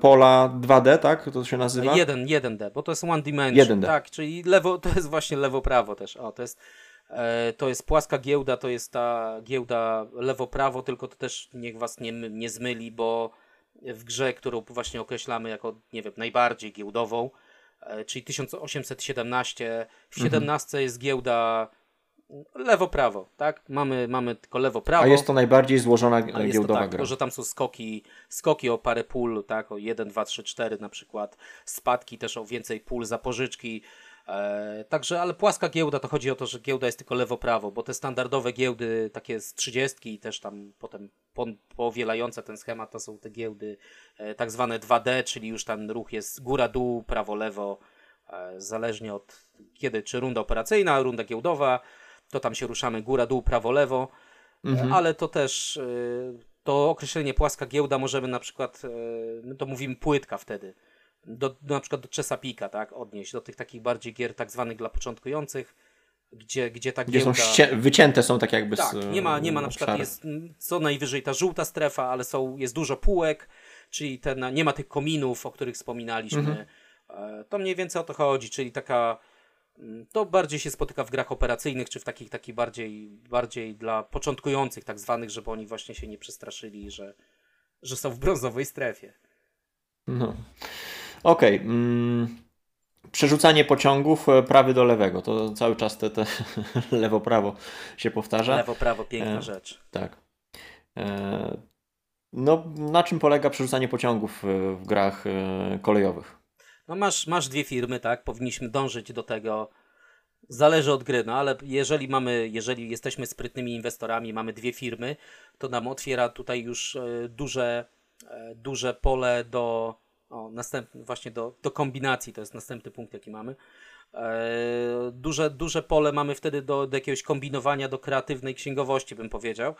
pola 2D, tak? To się nazywa? 1, 1D, bo to jest one dimension. 1D. Tak, czyli lewo, to jest właśnie lewo-prawo też. O, to jest E, to jest płaska giełda, to jest ta giełda lewo-prawo, tylko to też niech was nie, nie zmyli, bo w grze, którą właśnie określamy jako, nie wiem, najbardziej giełdową, czyli 1817, w 17 mhm. jest giełda lewo-prawo, tak? Mamy, mamy tylko lewo-prawo. A jest to najbardziej złożona giełdowa tak, gra. że tam są skoki, skoki o parę pól, tak? O 1, 2, 3, 4 na przykład. Spadki też o więcej pól, zapożyczki. E, także, ale płaska giełda to chodzi o to, że giełda jest tylko lewo-prawo, bo te standardowe giełdy, takie z 30 i też tam potem po, powielające ten schemat, to są te giełdy e, tak zwane 2D, czyli już ten ruch jest góra-dół, prawo-lewo, e, zależnie od kiedy, czy runda operacyjna, runda giełdowa, to tam się ruszamy góra-dół, prawo-lewo, mhm. ale to też to określenie płaska giełda możemy na przykład, my to mówimy płytka wtedy, do, na przykład do Chesapeake'a, tak, odnieść, do tych takich bardziej gier tak zwanych dla początkujących, gdzie, gdzie ta gdzie giełda... są wycięte są tak jakby tak, z, nie ma, nie ma na przykład, jest co najwyżej ta żółta strefa, ale są, jest dużo półek, czyli ten, nie ma tych kominów, o których wspominaliśmy. Mhm. E, to mniej więcej o to chodzi, czyli taka mm, to bardziej się spotyka w grach operacyjnych, czy w takich, takich bardziej, bardziej dla początkujących tak zwanych, żeby oni właśnie się nie przestraszyli, że, że są w brązowej strefie. No. Okej. Okay. Mm, przerzucanie pociągów e, prawy do lewego. To cały czas te, te [laughs] lewo-prawo się powtarza. Lewo-prawo, piękna e, rzecz. Tak. E, no, na czym polega przerzucanie pociągów w, w grach e, kolejowych? No masz, masz dwie firmy, tak? Powinniśmy dążyć do tego. Zależy od gry, no ale jeżeli mamy, jeżeli jesteśmy sprytnymi inwestorami, mamy dwie firmy, to nam otwiera tutaj już e, duże, e, duże pole do o, następny, właśnie do, do kombinacji, to jest następny punkt, jaki mamy. E, duże, duże pole mamy wtedy do, do jakiegoś kombinowania, do kreatywnej księgowości, bym powiedział,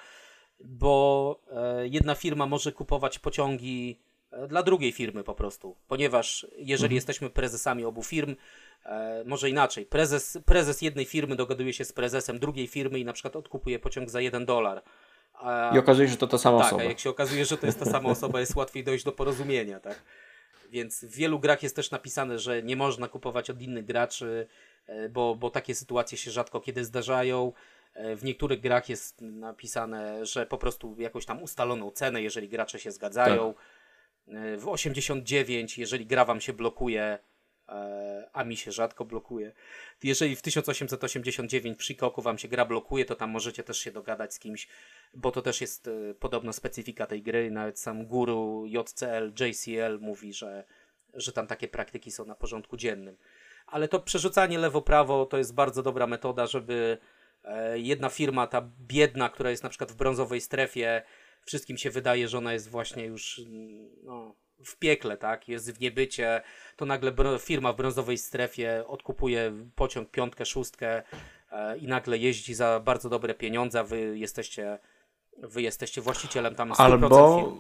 bo e, jedna firma może kupować pociągi e, dla drugiej firmy po prostu, ponieważ jeżeli mhm. jesteśmy prezesami obu firm, e, może inaczej, prezes, prezes jednej firmy dogaduje się z prezesem drugiej firmy i na przykład odkupuje pociąg za jeden dolar. I okazuje się, że to ta sama tak, osoba. Tak, jak się okazuje, że to jest ta sama [laughs] osoba, jest łatwiej dojść do porozumienia, tak? Więc w wielu grach jest też napisane, że nie można kupować od innych graczy, e, bo, bo takie sytuacje się rzadko kiedy zdarzają. E, w niektórych grach jest napisane, że po prostu jakąś tam ustaloną cenę, jeżeli gracze się zgadzają. Tak. E, w 89, jeżeli gra wam się blokuje, a mi się rzadko blokuje. Jeżeli w 1889 przy koku wam się gra blokuje, to tam możecie też się dogadać z kimś, bo to też jest e, podobno specyfika tej gry. Nawet sam guru JCL, JCL mówi, że, że tam takie praktyki są na porządku dziennym. Ale to przerzucanie lewo-prawo to jest bardzo dobra metoda, żeby e, jedna firma, ta biedna, która jest na przykład w brązowej strefie, wszystkim się wydaje, że ona jest właśnie już no, w piekle, tak? Jest w niebycie, to nagle firma w brązowej strefie odkupuje pociąg piątkę, szóstkę e, i nagle jeździ za bardzo dobre pieniądze, wy jesteście wy jesteście właścicielem tam 100% albo,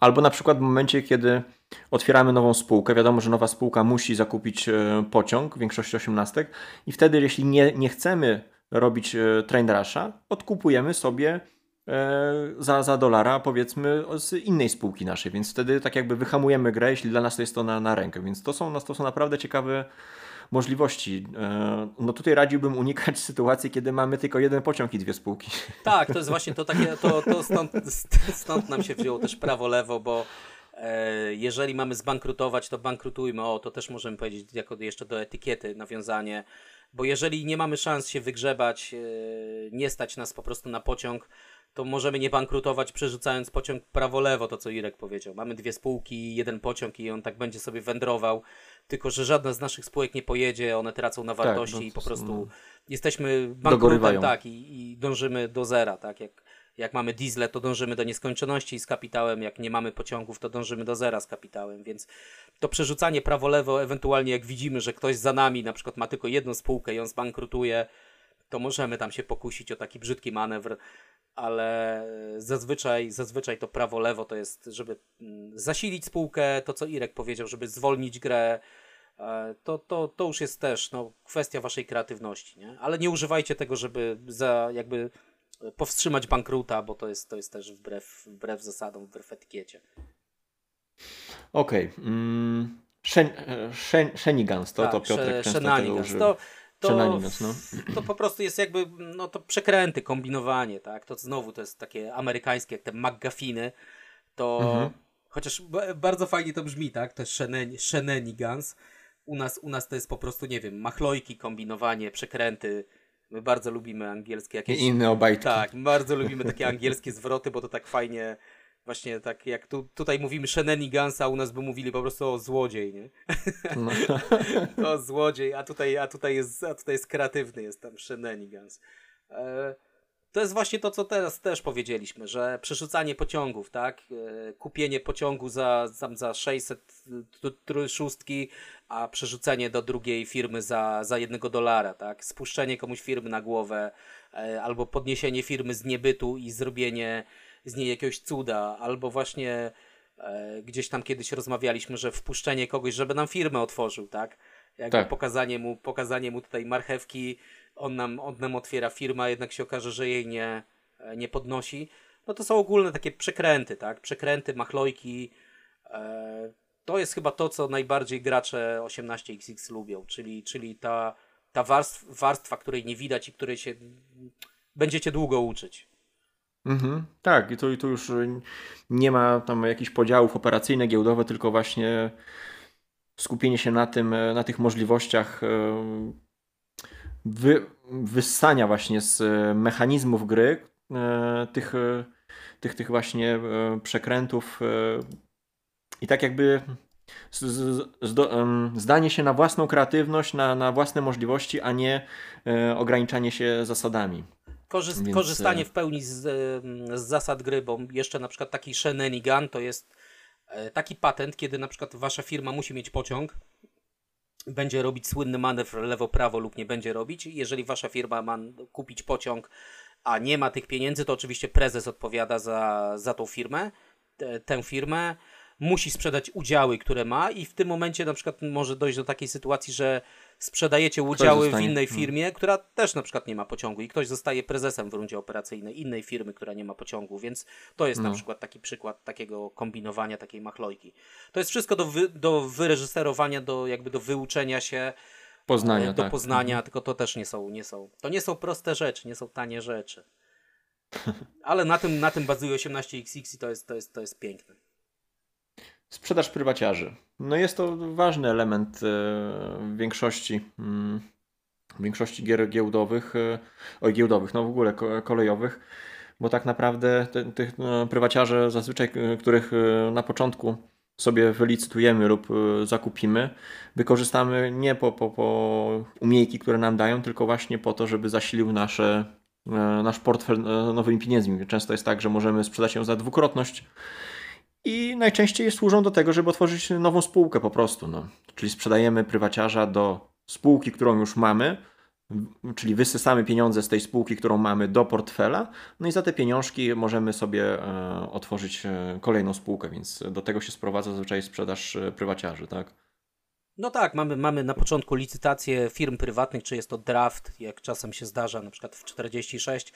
albo na przykład w momencie, kiedy otwieramy nową spółkę, wiadomo, że nowa spółka musi zakupić e, pociąg w większości osiemnastek i wtedy jeśli nie, nie chcemy robić e, train rusha, odkupujemy sobie za, za dolara, powiedzmy, z innej spółki naszej, więc wtedy tak jakby wyhamujemy grę, jeśli dla nas to jest to na, na rękę, więc to są, to są naprawdę ciekawe możliwości. E, no tutaj radziłbym unikać [laughs] sytuacji, kiedy mamy tylko jeden pociąg i dwie spółki. [laughs] Tak, to jest właśnie to takie, to, to stąd, stąd nam się wzięło też prawo-lewo, bo e, jeżeli mamy zbankrutować, to bankrutujmy. O, to też możemy powiedzieć jako jeszcze do etykiety nawiązanie, bo jeżeli nie mamy szans się wygrzebać, e, nie stać nas po prostu na pociąg, to możemy nie bankrutować przerzucając pociąg prawo-lewo, to co Irek powiedział. Mamy dwie spółki, jeden pociąg i on tak będzie sobie wędrował, tylko że żadna z naszych spółek nie pojedzie, one tracą na tak, wartości tak, no, i po prostu no, jesteśmy bankrutem tak, i, i, dążymy do zera, tak. Jak, jak mamy diesle, to dążymy do nieskończoności z kapitałem, jak nie mamy pociągów, to dążymy do zera z kapitałem, więc to przerzucanie prawo-lewo, ewentualnie jak widzimy, że ktoś za nami na przykład ma tylko jedną spółkę i on zbankrutuje, to możemy tam się pokusić o taki brzydki manewr, ale zazwyczaj, zazwyczaj to prawo-lewo to jest, żeby mm, zasilić spółkę, to co Irek powiedział, żeby zwolnić grę, e, to, to, to już jest też no, kwestia waszej kreatywności, nie? ale nie używajcie tego, żeby za, jakby powstrzymać bankruta, bo to jest, to jest też wbrew, wbrew zasadom, wbrew etykiecie. Okej. Okay. Mm, Shenigans, to, tak, to Piotrek często tego używa. To, to, no. to po prostu jest jakby, no to przekręty, kombinowanie, tak? To znowu to jest takie amerykańskie, jak te McGuffiny, to mhm. chociaż bardzo fajnie to brzmi, tak? To jest shenanigans. U nas, u nas to jest po prostu, nie wiem, machlojki, kombinowanie, przekręty. My bardzo lubimy angielskie jakieś... I inne obajtki. Tak, bardzo lubimy takie [laughs] angielskie zwroty, bo to tak fajnie Właśnie tak jak tu, tutaj mówimy shenanigans, a u nas by mówili po prostu o złodziej, nie? No. [laughs] o złodziej, a tutaj, a, tutaj jest, a tutaj jest kreatywny, jest tam shenanigans. E, to jest właśnie to, co teraz też powiedzieliśmy, że przerzucanie pociągów, tak? E, kupienie pociągu za, za, za 600 szóstki, a przerzucenie do drugiej firmy za, za jednego dolara, tak? Spuszczenie komuś firmy na głowę, e, albo podniesienie firmy z niebytu i zrobienie z niej jakiegoś cuda, albo właśnie e, gdzieś tam kiedyś rozmawialiśmy, że wpuszczenie kogoś, żeby nam firmę otworzył, tak? Jakby tak. pokazanie mu, pokazanie mu tutaj marchewki, on nam, on nam otwiera firmę, a jednak się okaże, że jej nie, e, nie podnosi. No to są ogólne takie przekręty, tak? Przekręty, machlojki. E, to jest chyba to, co najbardziej gracze 18XX lubią, czyli, czyli ta, ta warstwa, warstwa, której nie widać i której się będziecie długo uczyć. Mhm, tak, i to, i to już nie ma tam jakichś podziałów operacyjnych, giełdowe, tylko właśnie skupienie się na tym, na tych możliwościach e, wy, wyssania właśnie z mechanizmów gry e, tych, tych, tych właśnie e, przekrętów i tak jakby zdanie się na własną kreatywność, na, na własne możliwości, a nie ograniczanie się zasadami. Korzyst, Więc... Korzystanie e, w pełni z, z, zasad gry, bo jeszcze na przykład taki shenanigan to jest e, taki patent, kiedy na przykład wasza firma musi mieć pociąg, będzie robić słynny manewr lewo-prawo lub nie będzie robić. Jeżeli wasza firma ma kupić pociąg, a nie ma tych pieniędzy, to oczywiście prezes odpowiada za, za tą firmę, te, tę firmę. Musi sprzedać udziały, które ma, i w tym momencie na przykład może dojść do takiej sytuacji, że sprzedajecie udziały w innej hmm. firmie, hmm. która też na przykład nie ma pociągu i ktoś zostaje prezesem w rundzie operacyjnej innej firmy, która nie ma pociągu, więc to jest no. na przykład taki przykład takiego kombinowania, takiej machlojki. To jest wszystko do, wy, do wyreżyserowania, do jakby do wyuczenia się poznania, do tak. poznania, mhm. tylko to też nie są, nie są, to nie są proste rzeczy, nie są tanie rzeczy. [laughs] Ale na tym, na tym bazuje 18XX i to jest, to jest, to jest piękne. Sprzedaż prywaciarzy. No jest to ważny element e, w większości, mm, w większości gier giełdowych, e, oj giełdowych, no w ogóle kolejowych, bo tak naprawdę tych no, prywaciarzy zazwyczaj, e, których na początku sobie wylicytujemy lub zakupimy, wykorzystamy nie po, po, po umiejki, które nam dają, tylko właśnie po to, żeby zasilił nasze nasz portfel nowymi pieniędzmi. Często jest tak, że możemy sprzedać ją za dwukrotność i najczęściej służą do tego, żeby otworzyć nową spółkę po prostu. No. Czyli sprzedajemy prywaciarza do spółki, którą już mamy, czyli wysysamy pieniądze z tej spółki, którą mamy do portfela, no i za te pieniążki możemy sobie e, otworzyć e, kolejną spółkę, więc do tego się sprowadza zazwyczaj sprzedaż e, prywaciarzy, tak? No tak, mamy, mamy na początku licytację firm prywatnych, czy jest to draft, jak czasem się zdarza, na przykład w 46.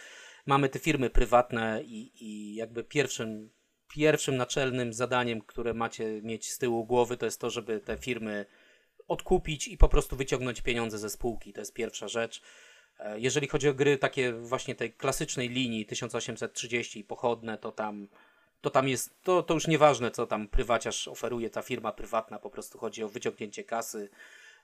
Mamy te firmy prywatne i, i jakby pierwszym, pierwszym naczelnym zadaniem, które macie mieć z tyłu głowy, to jest to, żeby te firmy odkupić i po prostu wyciągnąć pieniądze ze spółki. To jest pierwsza rzecz. E, jeżeli chodzi o gry takie właśnie tej klasycznej linii 1830 i pochodne, to tam, to tam jest, to, to już nieważne co tam prywaciarz oferuje, ta firma prywatna, po prostu chodzi o wyciągnięcie kasy.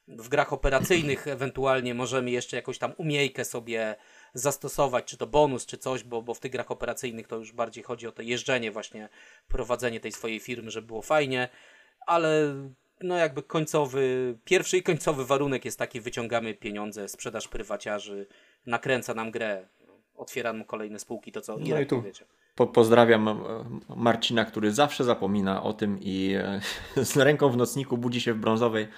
W grach operacyjnych ewentualnie możemy jeszcze jakąś tam umiejkę sobie zastosować, czy to bonus, czy coś, bo, bo w tych grach operacyjnych to już bardziej chodzi o to jeżdżenie, właśnie prowadzenie tej swojej firmy, żeby było fajnie, ale no jakby końcowy, pierwszy i końcowy warunek jest taki, wyciągamy pieniądze, sprzedaż prywaciarzy, nakręca nam grę, otwiera nam kolejne spółki, to co no Irek powiedział. Po, pozdrawiam e, Marcina, który zawsze zapomina o tym i e, [laughs] z ręką w nocniku budzi się w brązowej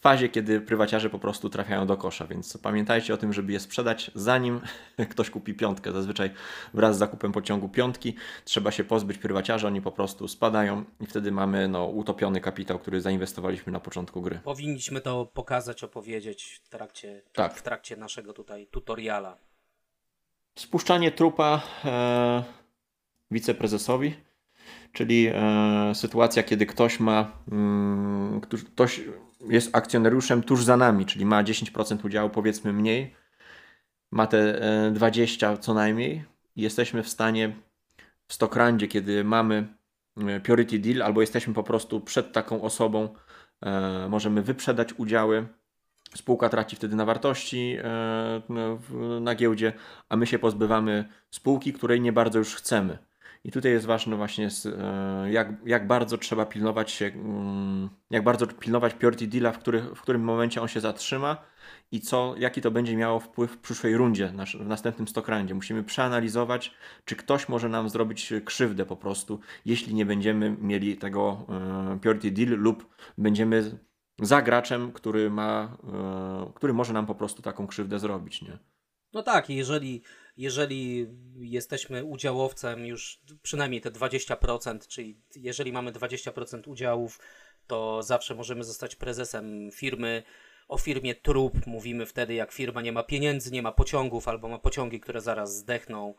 fazie, kiedy prywaciarze po prostu trafiają do kosza. Więc pamiętajcie o tym, żeby je sprzedać, zanim [laughs] ktoś kupi piątkę. Zazwyczaj wraz z zakupem pociągu piątki trzeba się pozbyć prywaciarzy, oni po prostu spadają i wtedy mamy no, utopiony kapitał, który zainwestowaliśmy na początku gry. Powinniśmy to pokazać, opowiedzieć w trakcie, tak. w trakcie naszego tutaj tutoriala. Spuszczanie trupa. E wiceprezesowi, czyli e, sytuacja, kiedy ktoś ma, mm, ktoś jest akcjonariuszem tuż za nami, czyli ma 10% udziału, powiedzmy mniej, ma te e, 20 co najmniej i jesteśmy w stanie w Stockrandzie, kiedy mamy e, Purity Deal, albo jesteśmy po prostu przed taką osobą, e, możemy wyprzedać udziały, spółka traci wtedy na wartości na giełdzie, a my się pozbywamy spółki, której nie bardzo już chcemy. I tutaj jest ważne właśnie, e, jak, jak bardzo trzeba pilnować się, mm, jak bardzo pilnować Purity Deala, w, który, w którym momencie on się zatrzyma i co, jaki to będzie miało wpływ w przyszłej rundzie, w następnym stokrandzie. Musimy przeanalizować, czy ktoś może nam zrobić krzywdę po prostu, jeśli nie będziemy mieli tego e, Purity Deal lub będziemy za graczem, który ma, e, który może nam po prostu taką krzywdę zrobić, nie? No tak, jeżeli jeżeli jesteśmy udziałowcem już przynajmniej te 20%, czyli jeżeli mamy 20% udziałów, to zawsze możemy zostać prezesem firmy. O firmie trup mówimy wtedy, jak firma nie ma pieniędzy, nie ma pociągów albo ma pociągi, które zaraz zdechną.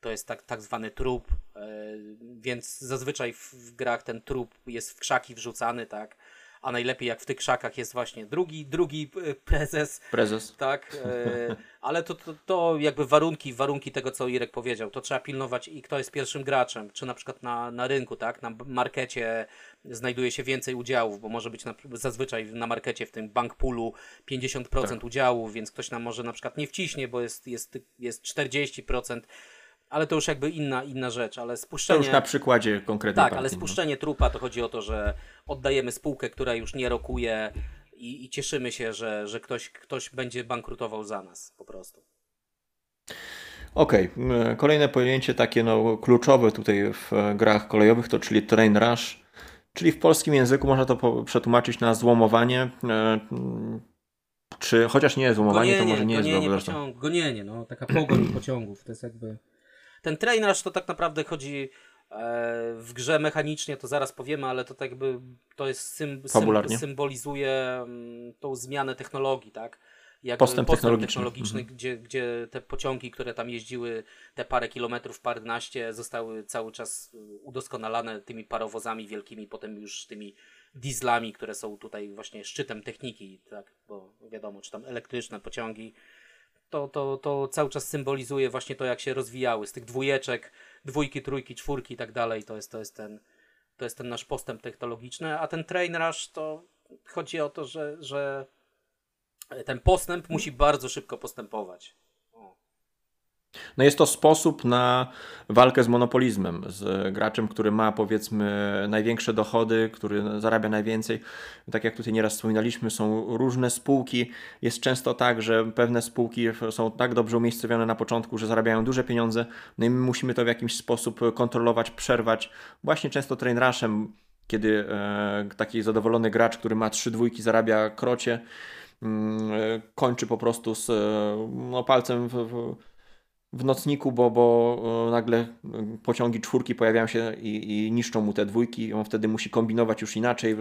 To jest tak, tak zwany trup, yy, więc zazwyczaj w grach ten trup jest w krzaki wrzucany, tak a najlepiej jak w tych krzakach jest właśnie drugi, drugi e, prezes. Prezes. Tak, e, [laughs] ale to, to, to jakby warunki, warunki tego, co Irek powiedział, to trzeba pilnować i kto jest pierwszym graczem, czy na przykład na, na rynku, tak, na markecie znajduje się więcej udziałów, bo może być na, zazwyczaj na markecie w tym bank poolu 50% tak. udziałów, więc ktoś nam może na przykład nie wciśnie, bo jest, jest, jest 40%, ale to już jakby inna, inna rzecz, ale spuszczenie... To już na przykładzie konkretnej Tak, ale no. spuszczenie trupa to chodzi o to, że oddajemy spółkę, która już nie rokuje i, i cieszymy się, że, że ktoś, ktoś będzie bankrutował za nas po prostu. Okej, okay. kolejne pojęcie takie no, kluczowe tutaj w grach kolejowych to czyli train rush, czyli w polskim języku można to przetłumaczyć na złomowanie, e, czy chociaż nie złomowanie, gonienie, to może nie jest dobre. Pociąg, gonienie, no, taka pogoń pociągów, to jest jakby... Ten train rush to tak naprawdę chodzi e, w grze mechanicznie, to zaraz powiemy, ale to tak jakby to jest sym, sym, symbolizuje mm, tą zmianę technologii, tak? Jak postęp, postęp technologiczny, technologiczny mhm. gdzie, gdzie te pociągi, które tam jeździły te parę kilometrów, paręnaście, zostały cały czas udoskonalane tymi parowozami wielkimi, potem już tymi dieslami, które są tutaj właśnie szczytem techniki, tak? Bo wiadomo, czy tam elektryczne pociągi, to, to, to cały czas symbolizuje właśnie to, jak się rozwijały z tych dwójeczek, dwójki, trójki, czwórki i tak dalej. To jest, to jest, ten, to jest ten nasz postęp technologiczny, a ten train rush to chodzi o to, że, że ten postęp musi bardzo szybko postępować. No jest to sposób na walkę z monopolizmem, z graczem, który ma powiedzmy największe dochody, który zarabia najwięcej. Tak jak tutaj nieraz wspominaliśmy, są różne spółki. Jest często tak, że pewne spółki są tak dobrze umiejscowione na początku, że zarabiają duże pieniądze, no i my musimy to w jakiś sposób kontrolować, przerwać. Właśnie często train rushem, kiedy e, taki zadowolony gracz, który ma trzy dwójki, zarabia krocie, mm, e, kończy po prostu z e, no, palcem w, w w nocniku, bo, bo e, nagle e, pociągi czwórki pojawiają się i, i niszczą mu te dwójki. On wtedy musi kombinować już inaczej.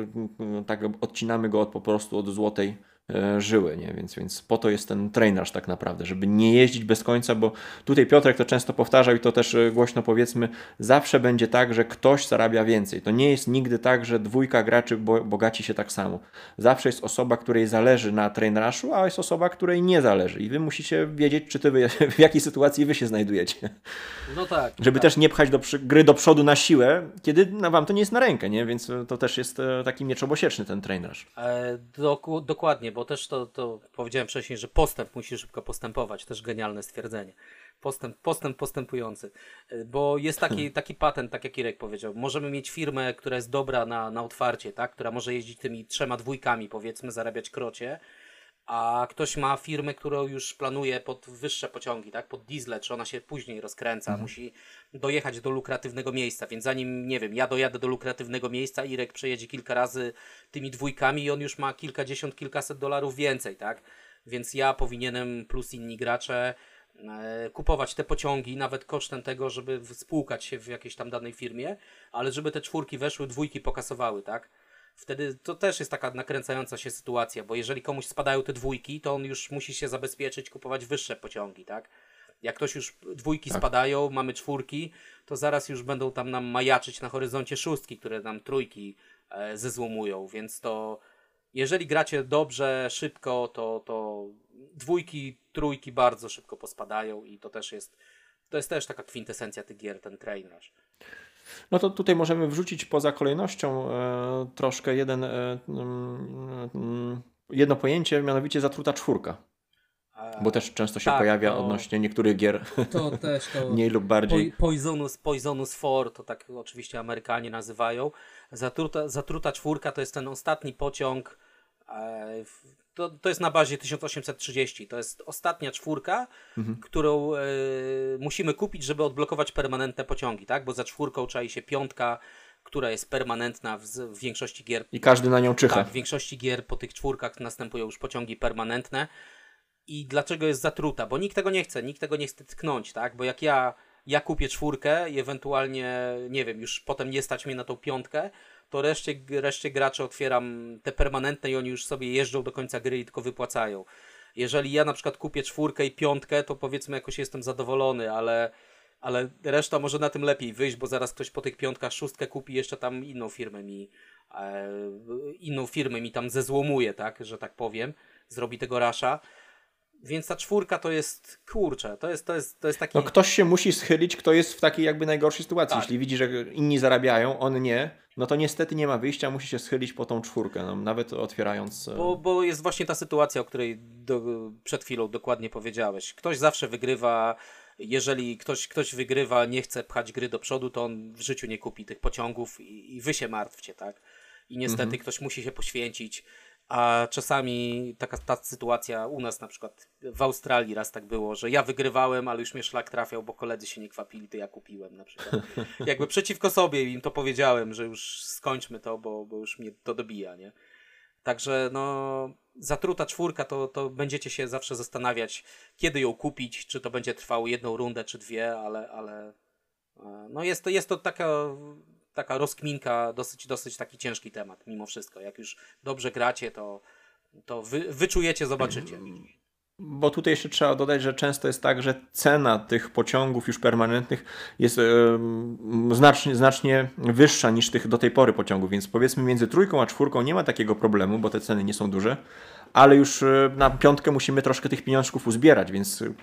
Tak odcinamy go od, po prostu od złotej E, żyły, nie? Więc, więc po to jest ten trenerz tak naprawdę, żeby nie jeździć bez końca, bo tutaj Piotrek to często powtarzał i to też e, głośno powiedzmy, zawsze będzie tak, że ktoś zarabia więcej. To nie jest nigdy tak, że dwójka graczy bogaci się tak samo. Zawsze jest osoba, której zależy na traineraszu, a jest osoba, której nie zależy i wy musicie wiedzieć, czy ty wy, [laughs] w jakiej sytuacji wy się znajdujecie. No tak. Żeby tak. też nie pchać do, gry do przodu na siłę, kiedy no, wam to nie jest na rękę, nie? Więc to też jest e, taki miecz obosieczny ten trenerz. E, doku, dokładnie, bo też to, to powiedziałem wcześniej, że postęp musi szybko postępować. Też genialne stwierdzenie. Postęp, postęp postępujący. Bo jest taki, hmm. taki patent, tak jak Irek powiedział. Możemy mieć firmę, która jest dobra na, na otwarcie, tak? która może jeździć tymi trzema dwójkami, powiedzmy, zarabiać krocie a ktoś ma firmę, którą już planuje pod wyższe pociągi, tak, pod diesle, czy ona się później rozkręca, mhm. musi dojechać do lukratywnego miejsca, więc zanim, nie wiem, ja dojadę do lukratywnego miejsca, Irek przejedzie kilka razy tymi dwójkami i on już ma kilkadziesiąt, kilkaset dolarów więcej, tak, więc ja powinienem, plus inni gracze, e, kupować te pociągi, nawet kosztem tego, żeby spłukać się w jakiejś tam danej firmie, ale żeby te czwórki weszły, dwójki pokasowały, tak, wtedy to też jest taka nakręcająca się sytuacja, bo jeżeli komuś spadają te dwójki, to on już musi się zabezpieczyć, kupować wyższe pociągi, tak? Jak ktoś już dwójki tak. spadają, mamy czwórki, to zaraz już będą tam nam majaczyć na horyzoncie szóstki, które nam trójki e, zezłomują, więc to jeżeli gracie dobrze, szybko, to, to dwójki, trójki bardzo szybko pospadają i to też jest to jest też taka kwintesencja tych gier, ten trainer. No to tutaj możemy wrzucić poza kolejnością e, troszkę jeden, e, mm, jedno pojęcie, mianowicie zatruta czwórka. Bo też często się tak, pojawia to, odnośnie niektórych gier. To też to. [laughs] mniej lub bardziej. Poisonous, Poisonous 4 to tak oczywiście Amerykanie nazywają. Zatruta, zatruta czwórka to jest ten ostatni pociąg. To, to jest na bazie 1830. To jest ostatnia czwórka, mhm. którą e, musimy kupić, żeby odblokować permanentne pociągi, tak? Bo za czwórką czai się piątka, która jest permanentna w, w, większości gier. I każdy na nią czyha. Tak, w większości gier po tych czwórkach następują już pociągi permanentne. I dlaczego jest zatruta? Bo nikt tego nie chce, nikt tego nie chce tknąć, tak? Bo jak ja, ja kupię czwórkę i ewentualnie, nie wiem, już potem nie stać mnie na tą piątkę, to reszcie, reszcie graczy otwieram te permanentne i oni już sobie jeżdżą do końca gry i tylko wypłacają. Jeżeli ja na przykład kupię czwórkę i piątkę, to powiedzmy jakoś jestem zadowolony, ale, ale reszta może na tym lepiej wyjść, bo zaraz ktoś po tych piątkach szóstkę kupi jeszcze tam inną firmę mi e, inną firmę mi tam zezłomuje, tak, że tak powiem, zrobi tego rasza. Więc ta czwórka to jest, kurczę, to jest, to jest, to jest taki... No ktoś się musi schylić, kto jest w takiej jakby najgorszej sytuacji. Tak. Jeśli widzi, że inni zarabiają, on nie, no to niestety nie ma wyjścia, musi się schylić po tą czwórkę, no, nawet otwierając... E, bo, bo jest właśnie ta sytuacja, o której do, przed chwilą dokładnie powiedziałeś. Ktoś zawsze wygrywa, jeżeli ktoś, ktoś wygrywa, nie chce pchać gry do przodu, to on w życiu nie kupi tych pociągów i, i wy się martwcie, tak? I niestety mhm. ktoś musi się poświęcić a czasami taka ta sytuacja u nas na przykład w Australii raz tak było, że ja wygrywałem, ale już mnie szlak trafiał, bo koledzy się nie kwapili, to ja kupiłem na przykład. [laughs] Jakby przeciwko sobie im to powiedziałem, że już skończmy to, bo, bo już mnie to dobija, nie? Także no, zatruta czwórka to, to będziecie się zawsze zastanawiać, kiedy ją kupić, czy to będzie trwało jedną rundę, czy dwie, ale, ale e, no jest to, jest to taka taka rozkminka, dosyć, dosyć taki ciężki temat mimo wszystko. Jak już dobrze gracie, to, to wy, wyczujecie, zobaczycie. Bo tutaj jeszcze trzeba dodać, że często jest tak, że cena tych pociągów już permanentnych jest znacznie, znacznie wyższa niż tych do tej pory pociągów, więc powiedzmy między trójką a czwórką nie ma takiego problemu, bo te ceny nie są duże, ale już e, na piątkę musimy troszkę tych pieniążków uzbierać, więc e,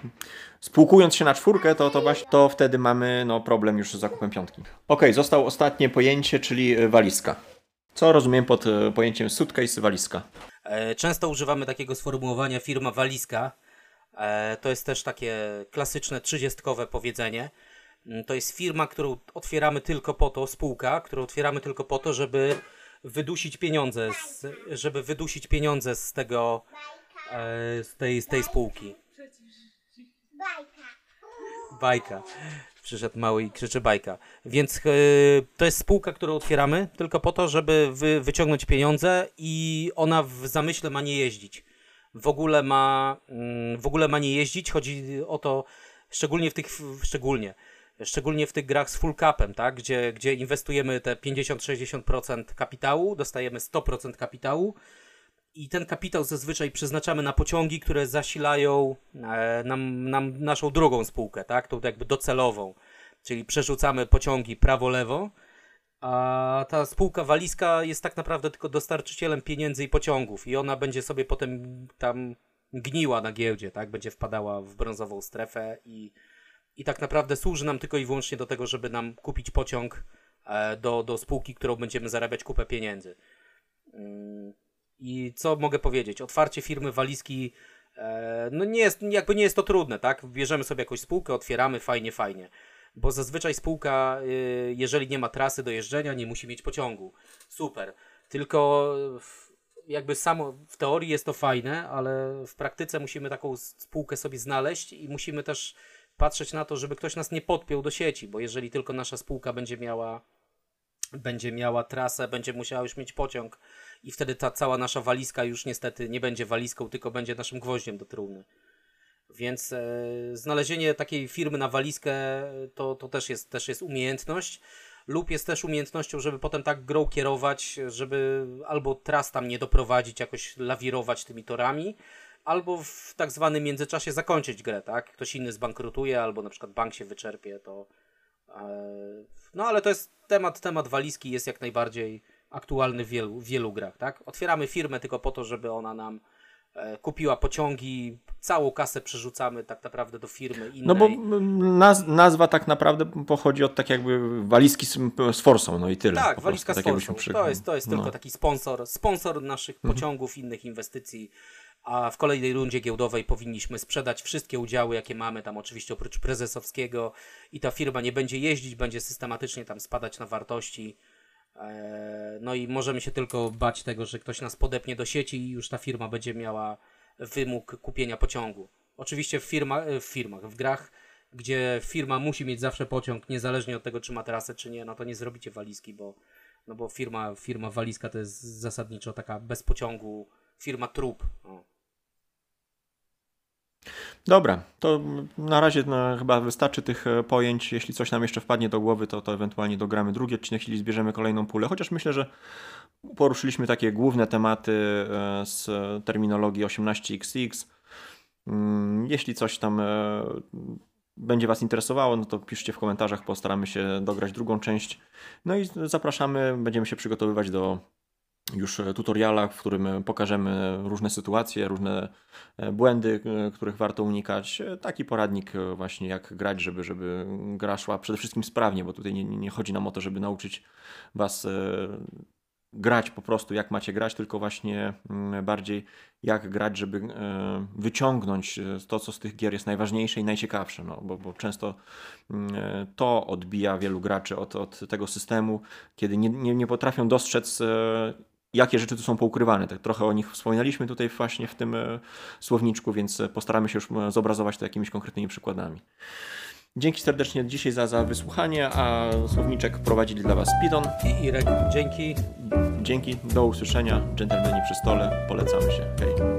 spłukując się na czwórkę, to, to właśnie to wtedy mamy no, problem już z zakupem piątki. Ok, zostało ostatnie pojęcie, czyli e, walizka. Co rozumiem pod pojęciem suitcase walizka? Często używamy takiego sformułowania firma walizka, to jest też takie klasyczne trzydziestkowe powiedzenie. Mm, to jest firma, którą otwieramy tylko po to, spółka, którą otwieramy tylko po to, żeby wydusić pieniądze, z, żeby wydusić pieniądze z tego, e, z tej, z tej spółki. Bajka. Przyszedł mały i krzyczy bajka. Więc yy, to jest spółka, którą otwieramy tylko po to, żeby wy, wyciągnąć pieniądze i ona w zamyśle ma nie jeździć. W ogóle ma, yy, w ogóle ma nie jeździć. Chodzi o to, szczególnie w tych, szczególnie, szczególnie w tych grach z full capem, tak? gdzie, gdzie inwestujemy te 50-60% kapitału, dostajemy 100% kapitału i ten kapitał zazwyczaj przeznaczamy na pociągi, które zasilają e, nam, nam naszą drugą spółkę, tak? Tą jakby docelową. Czyli przerzucamy pociągi prawo-lewo, a ta spółka walizka jest tak naprawdę tylko dostarczycielem pieniędzy i pociągów i ona będzie sobie potem tam gniła na giełdzie, tak? Będzie wpadała w brązową strefę i, i tak naprawdę służy nam tylko i wyłącznie do tego, żeby nam kupić pociąg e, do, do spółki, którą będziemy zarabiać kupę pieniędzy. Mm, i co mogę powiedzieć? Otwarcie firmy walizki e, no nie jest, jakby nie jest to trudne, tak? Bierzemy sobie jakąś spółkę, otwieramy, fajnie, fajnie. Bo zazwyczaj spółka, e, jeżeli nie ma trasy do jeżdżenia, nie musi mieć pociągu. Super. Tylko jakby samo w teorii jest to fajne, ale w praktyce musimy taką spółkę sobie znaleźć i musimy też patrzeć na to, żeby ktoś nas nie podpiął do sieci, bo jeżeli tylko nasza spółka będzie miała będzie miała trasę, będzie musiała już mieć pociąg i wtedy ta cała nasza walizka już niestety nie będzie walizką, tylko będzie naszym gwoździem do trumny. Więc e, znalezienie takiej firmy na walizkę to, to też, jest, też jest umiejętność. Lub jest też umiejętnością, żeby potem tak grą kierować, żeby albo tras tam nie doprowadzić, jakoś lawirować tymi torami, albo w tak zwanym międzyczasie zakończyć grę, tak? Ktoś inny zbankrutuje, albo na przykład bank się wyczerpie, to. E, no ale to jest temat, temat walizki jest jak najbardziej aktualny w wielu, w wielu grach, tak? Otwieramy firmę tylko po to, żeby ona nam e, kupiła pociągi, całą kasę przerzucamy tak naprawdę do firmy innej. No bo naz nazwa tak naprawdę pochodzi od tak jakby walizki z, z forsą, no i tyle. Tak, walizka prostu, z tak forsą. To jest, to jest no. tylko taki sponsor, sponsor naszych mhm. pociągów, innych inwestycji, a w kolejnej rundzie giełdowej powinniśmy sprzedać wszystkie udziały, jakie mamy tam oczywiście oprócz prezesowskiego i ta firma nie będzie jeździć, będzie systematycznie tam spadać na wartości E, no i możemy się tylko bać tego, że ktoś nas podepnie do sieci i już ta firma będzie miała wymóg kupienia pociągu. Oczywiście w, firma, e, w firmach, w grach, gdzie firma musi mieć zawsze pociąg, niezależnie od tego, czy ma trasę, czy nie, no to nie zrobicie walizki, bo, no bo firma, firma walizka to jest zasadniczo taka bez pociągu, firma trup. O. Dobra, to na razie chyba wystarczy tych e, pojęć. Jeśli coś nam jeszcze wpadnie do głowy, to, to ewentualnie dogramy drugi odcinek, jeśli zbierzemy kolejną pulę. Chociaż myślę, że poruszyliśmy takie główne tematy e, z terminologii 18XX. Mm, jeśli coś tam e, będzie Was interesowało, no to piszcie w komentarzach, postaramy się dograć drugą część. No i zapraszamy, będziemy się przygotowywać do już tutorialach, w którym pokażemy różne sytuacje, różne e, błędy, e, których warto unikać. Taki poradnik e, właśnie jak grać, żeby, żeby gra szła przede wszystkim sprawnie, bo tutaj nie, nie chodzi nam o to, żeby nauczyć Was grać po prostu, jak macie grać, tylko właśnie mm, bardziej jak grać, żeby wyciągnąć to, co z tych gier jest najważniejsze i najciekawsze, no, bo, bo często mm, to odbija wielu graczy od, od tego systemu, kiedy nie, nie, nie potrafią dostrzec jakie rzeczy tu są poukrywane. Tak trochę o nich wspominaliśmy tutaj właśnie w tym e, słowniczku, więc e, postaramy się już e, zobrazować to jakimiś konkretnymi przykładami. Dzięki serdecznie dzisiaj za, za wysłuchanie, a słowniczek prowadzili dla Was Pidon i Irek. Dzięki. Dzięki, do usłyszenia. Dżentelmeni przy stole, polecamy się. Hej.